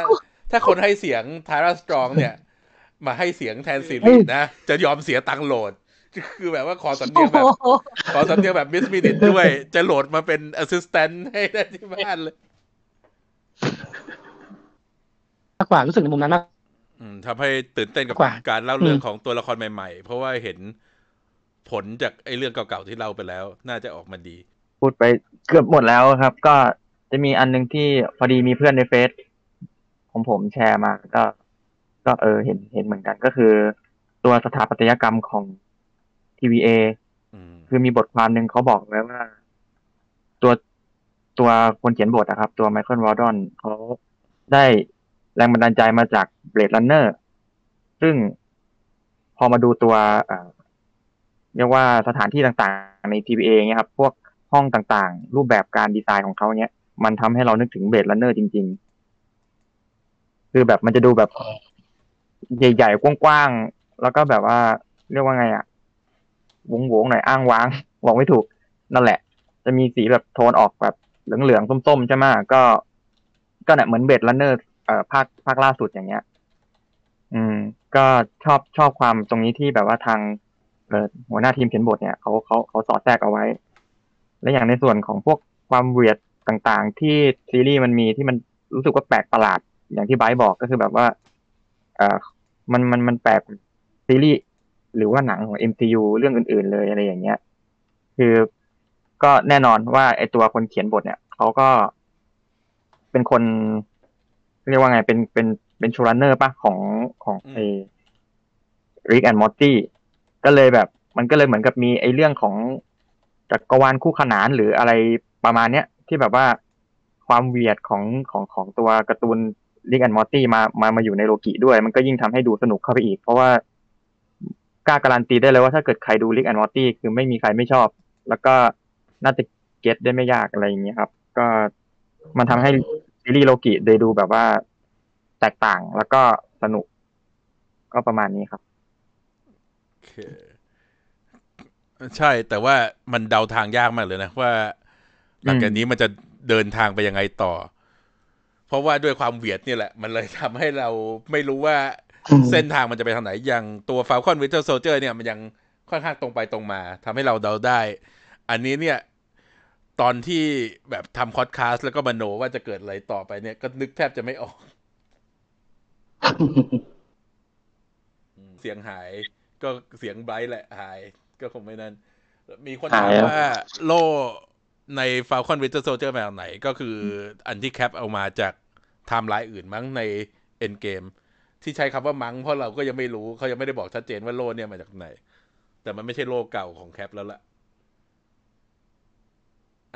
ถ้าคนให้เสียง Tara Strong เนี่ย มาให้เสียงแทนซีรีส์นะ จะยอมเสียตังค์โหลด คือแบบว่าขอสำเนียงแบบ ขอสำเนียงแบบ Miss Minute ด้วย จะโหลดมาเป็น Assistant ให้ได้ที่บ้านเลยมากกว่ารู้สึกในมุมนั้นมากอืมทำให้ตื่นเต้นกับกว่าการเล่าเรื่องอืมของตัวละครใหม่ ๆ เพราะว่าเห็นผลจากไอ้เรื่องเก่าๆที่เล่าไปแล้ว น่าจะออกมาดี พูดไปเกือบหมดแล้วครับ ก็จะมีอันหนึงที่พอดีมีเพื่อนในเฟซของผมแชร์มาก็ ก็เออเห็นเห็นเหมือนกันก็คือ ตัวสถาปัตยกรรมของ TVA อืมคือมีบทความหนึ่งเขาบอกไว้ว่า ตัวตัวคนเขียนบทนะครับ ตัวไมเคิลวอลดรอนเขาได้แรงบันดาลใจมาจากเบ d ด e ันเนอร์ซึ่งพอมาดูตัวเอ่อเรียกว่าสถานที่ต่างๆ ใน TVA เงี้ยครับ พวกห้องต่างๆ รูปแบบการดีไซน์ของเขาเนี้ยมันทำให้เรานึกถึงเบ d ด e ันเนอร์จริง ๆ คือแบบมันจะดูแบบ ใหญ่ๆกว้างๆแล้วก็แบบว่าเรียกว่าไงอะวงวงๆหน่อยอ้างว้างบอกไม่ถูก นั่นแหละ จะมีสีแบบโทนออกแบบเหลืองๆส้มๆใช่ไหมก็ก็เนี่ยเหมือนเบดลันเนอร์เอ่อภาคภาคล่าสุดอย่างเงี้ย อืม ก็ชอบชอบความตรงนี้ที่แบบว่าทางเอ่อหัวหน้าทีมเขียนบทเนี่ยเขาเขาเขาสอดแทรกเอาไว้ และอย่างในส่วนของพวกความ weird ต่างๆ ที่ซีรีส์มันมีที่มันรู้สึกว่าแปลกประหลาดอย่างที่ไบรท์บอกก็คือแบบว่า เอ่อ มันมันมันแปลกซีรีส์หรือว่าหนังของ MCU เรื่องอื่น ๆ เลยอะไรอย่างเงี้ย คือก็แน่นอนว่าไอตัวคนเขียนบทเนี่ยเขาก็เป็นคน เรียกว่าไงเป็นเป็นเป็น showrunner ปะของของไอ Rick and Morty ก็เลยแบบ มันก็เลยเหมือนกับมีไอเรื่องของจักรวาลคู่ขนานหรืออะไรประมาณเนี้ยที่แบบว่าความ weird ของของของตัวการ์ตูน Rick and Morty มามามาอยู่ในโลกิด้วย มันก็ยิ่งทำให้ดูสนุกเข้าไปอีก เพราะว่ากล้าการันตีได้เลยว่าถ้าเกิดใครดู Rick and Morty คือไม่มีใครไม่ชอบ แล้วก็น่าจะ get ได้ไม่ยากอะไรอย่างเงี้ยครับ ก็มันทำให้ซีรีส์โลกิได้ดูแบบว่าแตกต่างแล้วก็สนุก ก็ประมาณนี้ครับโอเคใช่แต่ว่ามันเดาทางยากมากเลยนะว่า หลังจากนี้มันจะเดินทางไปยังไงต่อ เพราะว่าด้วยความเวียดเนี่ยแหละ มันเลยทำให้เราไม่รู้ว่าอืมเส้นทางมันจะไปทางไหน อย่างตัว Falcon Winter Soldier เนี่ยมันยังค่อนข้างตรงไปตรงมาทำให้เราเดาได้ อันนี้เนี่ยตอนที่แบบทำคอดคาสแล้วก็มโนว่าจะเกิดอะไรต่อไปเนี่ย ก็นึกแทบจะไม่ออก เสียงหายก็เสียงไบรท์แหละหาย ก็คงไม่นั่น มีคนถามหายแล้วว่าโล่ ใน Falcon Winter Soldier มาจากไหน ก็คืออันที่แคปเอามาจากไทม์ไลน์อื่นมั้งใน Endgame ที่ใช้คำว่ามั้งเพราะเราก็ยังไม่รู้เขายังไม่ได้บอกชัดเจนว่าโล่เนี่ยมาจากไหน แต่มันไม่ใช่โล่เก่าของแคปแล้วล่ะ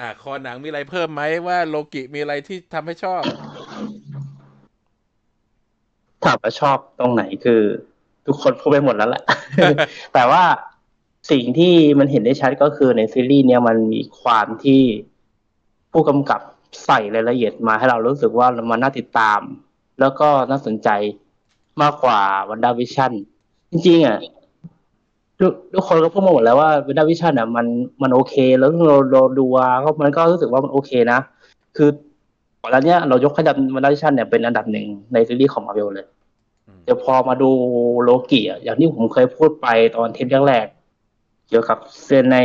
อะคอหนังมีอะไรเพิ่มไหมว่าโลกิมีอะไรที่ทำให้ชอบถามว่าชอบตรงไหนคือ ทุกคนพูดไปหมดแล้วแหละ แต่ว่า สิ่งที่มันเห็นได้ชัดก็คือในซีรีส์เนี่ยมันมีความที่ผู้กำกับใส่รายละเอียดมาให้เรารู้สึกว่ามันน่าติดตาม แล้วก็น่าสนใจมากกว่าวันดาวิชั่นจริงๆอะทุกทุกคนก็พูดมาหมดแล้วว่าวันดาวิชั่นอะมันมันโอเค แล้วเราเราดูว่าก็มันก็รู้สึกว่ามันโอเคนะ คือก่อนหน้าเนี้ยเรายกให้ดับ WandaVision เนี่ยเป็นอันดับหนึ่งในซีรีส์ของมาเวลเลยเดี๋ยวพอมาดูโลกิอะอย่างที่ผมเคยพูดไปตอนเทปแรกๆ เกี่ยวกับ scene ใน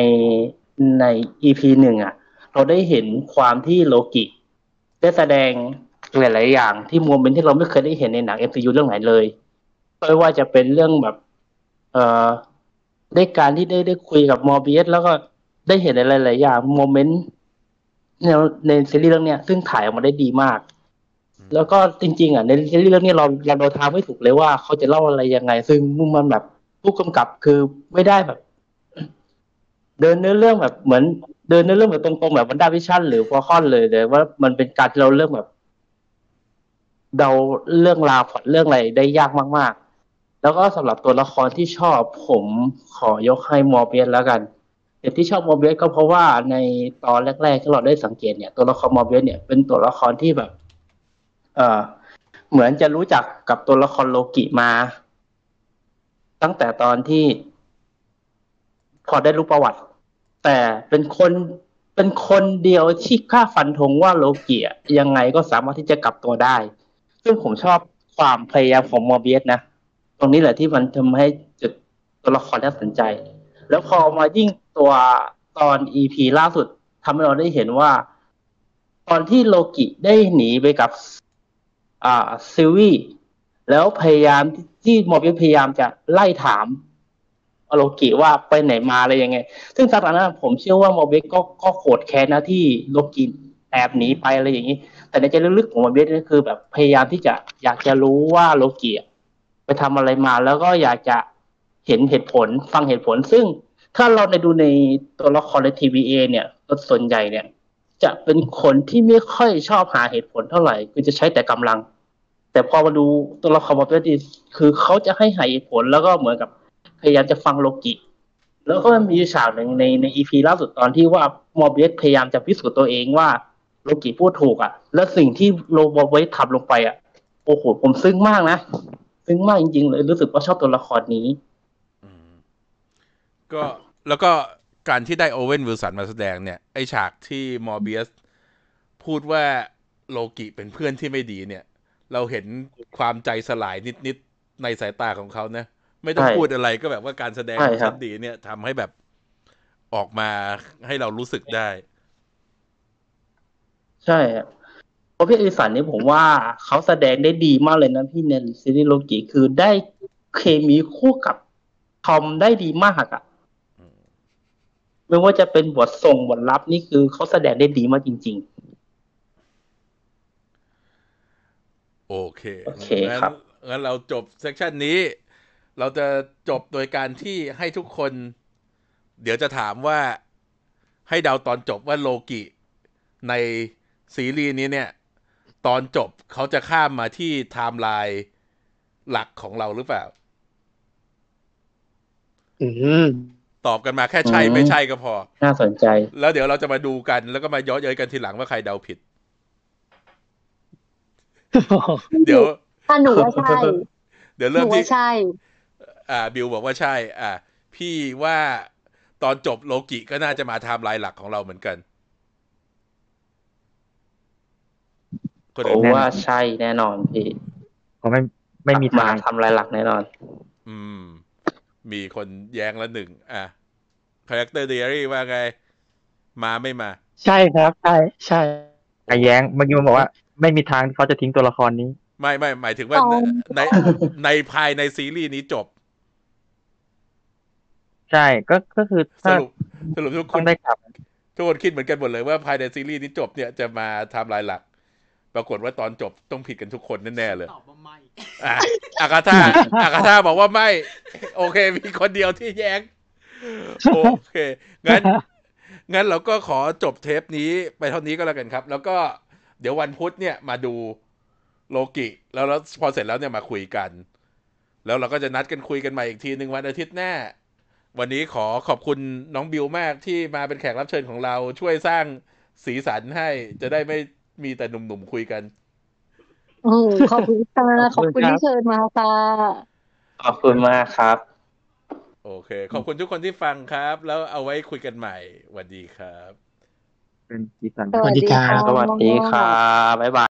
ใน EP หนึ่งอะ เราได้เห็นความที่โลกิ ได้แสดงหลาย ๆ อย่างที่ moment ที่เราไม่เคยได้เห็นในหนัง MCU เรื่องไหนเลยไม่ว่าจะเป็นเรื่องแบบ เอ่อได้การที่ได้ได้คุยกับมอร์เบียสแล้วก็ได้เห็นหลายอย่าง moment ในในซีรีส์เรื่องเนี้ย ซึ่งถ่ายออกมาได้ดีมาก แล้วก็จริง ๆ อะในซีรีส์เรื่องนี้เราเราเดาทางไม่ถูกเลยว่าเขาจะเล่าอะไรยังไง ซึ่งมันแบบผู้กำกับคือไม่ได้แบบ เดินเนื้อเรื่องแบบเหมือน เดินเนื้อเรื่องแบบตรงๆแบบ WandaVision หรือ Falcon เลยแต่ว่ามันเป็นการที่เดาเรื่องแบบเดาเรื่องราวพล็อตเรื่องอะไรได้ยากมาก ๆ แล้วก็สำหรับตัวละครที่ชอบผมขอยกให้มอร์เบียสแล้วกันเหตุที่ชอบมอร์เบียสก็เพราะว่าในตอนแรกๆที่เราได้สังเกตเนี่ยตัวละครมอร์เบียสเนี่ยเป็นตัวละครที่แบบ เออเหมือนจะรู้จักกับตัวละครโลกิมา ตั้งแต่ตอนที่ พอได้รู้ประวัติ แต่เป็นคนเป็นคนเดียวที่กล้าฟันธงว่าโลกิอะยังไงก็สามารถที่จะกลับตัวได้ ซึ่งผมชอบความพยายามของมอร์เบียสนะ ตรงนี้แหละที่มันทำให้จุดตัวละครน่าสนใจ แล้วพอมายิ่งตัวตอน EP ล่าสุดทำให้เราได้เห็นว่า ตอนที่โลกิได้หนีไปกับ อ่าซิวี่แล้วพยายามที่ที่มอร์เบียสพยายามจะไล่ถาม โลกิว่าไปไหนมาอะไรยังไง ซึ่งตอนนั้นผมเชื่อว่ามอเบสก็ก็โกรธแค้นนะที่โลกิแอบหนีไปอะไรอย่างนี้ แต่ในใจลึกๆของมอเบสก็คือแบบพยายามที่จะอยากจะรู้ว่าโลกิไปทำอะไรมาแล้วก็อยากจะเห็นเหตุผลฟังเหตุผล ซึ่งถ้าเราในดูในตัวละครในทีวีเอเนี่ยส่วนใหญ่เนี่ย จะเป็นคนที่ไม่ค่อยชอบหาเหตุผลเท่าไหร่ คือจะใช้แต่กำลัง แต่พอมาดูตัวละครมอเบียสดีคือเขาจะให้หาเหตุผลแล้วก็เหมือนกับ ยายามจะฟังโลกิ แล้วก็มีฉากหนึ่งในในอีพีล่าสุดตอนที่ว่ามอร์เบียสพยายามจะพิสูจน์ตัวเองว่าโลกิพูดถูกอะ แล้วสิ่งที่โลบอไว้ทำลงไปอะ โอ้โห ผมซึ้งมากนะ ซึ้งมากจริงๆเลย รู้สึกว่าชอบตัวละครนี้ก็แล้วก็การที่ได้โอเวนวิลสันมาแสดงเนี่ย ไอฉากที่มอร์เบียสพูดว่าโลกิเป็นเพื่อนที่ไม่ดีเนี่ย เราเห็นความใจสลายนิดๆในสายตาของเขานะ ไม่ต้องใช่พูดอะไรก็แบบว่าการแสดงใช่ของครับชั้นดีเนี่ยทำให้แบบออกมาให้เรารู้สึกได้ ใช่อะเพราะพี่อดิสันนี่ผมว่าเขาแสดงได้ดีมากเลยนะพี่ในซีรีส์โลกิคือได้เคมีคู่กับทอมได้ดีมากอะไม่ว่าจะเป็นบทส่งบทรับนี่คือเขาแสดงได้ดีมากจริงโอเคโอเคงั้นครับงั้นเราจบเซกชันนี้ เราจะจบโดยการที่ให้ทุกคน เดี๋ยวจะถามว่าให้เดาตอนจบว่าโลกิในซีรีส์นี้เนี่ย ตอนจบเขาจะข้ามมาที่ไทม์ไลน์หลักของเราหรือเปล่าอืมตอบกันมาแค่ใช่อืมไม่ใช่ก็พอๆน่าสนใจ แล้วเดี๋ยวเราจะมาดูกัน แล้วก็มาย้อนเย้ยกันทีหลังว่าใครเดาผิด เดี๋ยวถ้าหนูว่าใช่ เดี๋ยวหเริ่นูมว่าที่ใช่ อ่าบิวบอกว่าใช่ อ่าพี่ว่าตอนจบโลกิก็น่าจะมาไทม์ไลน์หลักของเราเหมือนกันคนผอื่นมแน่ว่าใช่แน่นอนพี่ผมไม่ไม่มีทางทำลายหลักแน่นอน อืม มีคนแย้งละหนึ่ง อะคาแรคเตอร์เดียรี่ว่าไง มาไม่มา ใช่ครับ ใช่ ใช่ ไอ้แย้งเมื่อกี้มันบอกว่า ไม่มีทางที่เขาจะทิ้งตัวละครนี้ ไม่ไม่หมายถึงว่าอ๋อในในภายในซีรีส์นี้จบ ใช่ก็ก็คือสถ้ารุปสรุปทุกคต้อนงได้กลับทุกคนคิดเหมือนกันหมดเลยว่าภายในซีรีส์นี้จบเนี่ยจะมาไทำลายหลัก ปรากฏว่าตอนจบต้องผิดกันทุกคนแน่ๆเลยตอบว่าไม่อะอากาธาอากาธาบอกว่าไม่ โอเค มีคนเดียวที่แย้งโอเคงั้นงั้นเราก็ขอจบเทปนี้ไปเท่านี้ก็แล้วกันครับ แล้วก็เดี๋ยววันพุธเนี่ยมาดูโลกิ แล้วแล้วพอเสร็จแล้วเนี่ยมาคุยกัน แล้วเราก็จะนัดกันคุยกันใหม่อีกทีหนึ่งวันอาทิตย์หน้า วันนี้ขอขอบคุณน้องบิวมากที่มาเป็นแขกรับเชิญของเราช่วยสร้างสีสันให้จะได้ไม่มีแต่หนุ่มๆคุยกันโอ้ขอบคุณค่ะขขออบบคุคุณณครับที่เชิญมาค่ะขอบคุณมากครับ โอเค ขอบคุณทุกคนที่ฟังครับ แล้วเอาไว้คุยกันใหม่สวัสดีครับเป็นสีสันสวัสดีค่ะสวัสดีครับบ๊ายบาย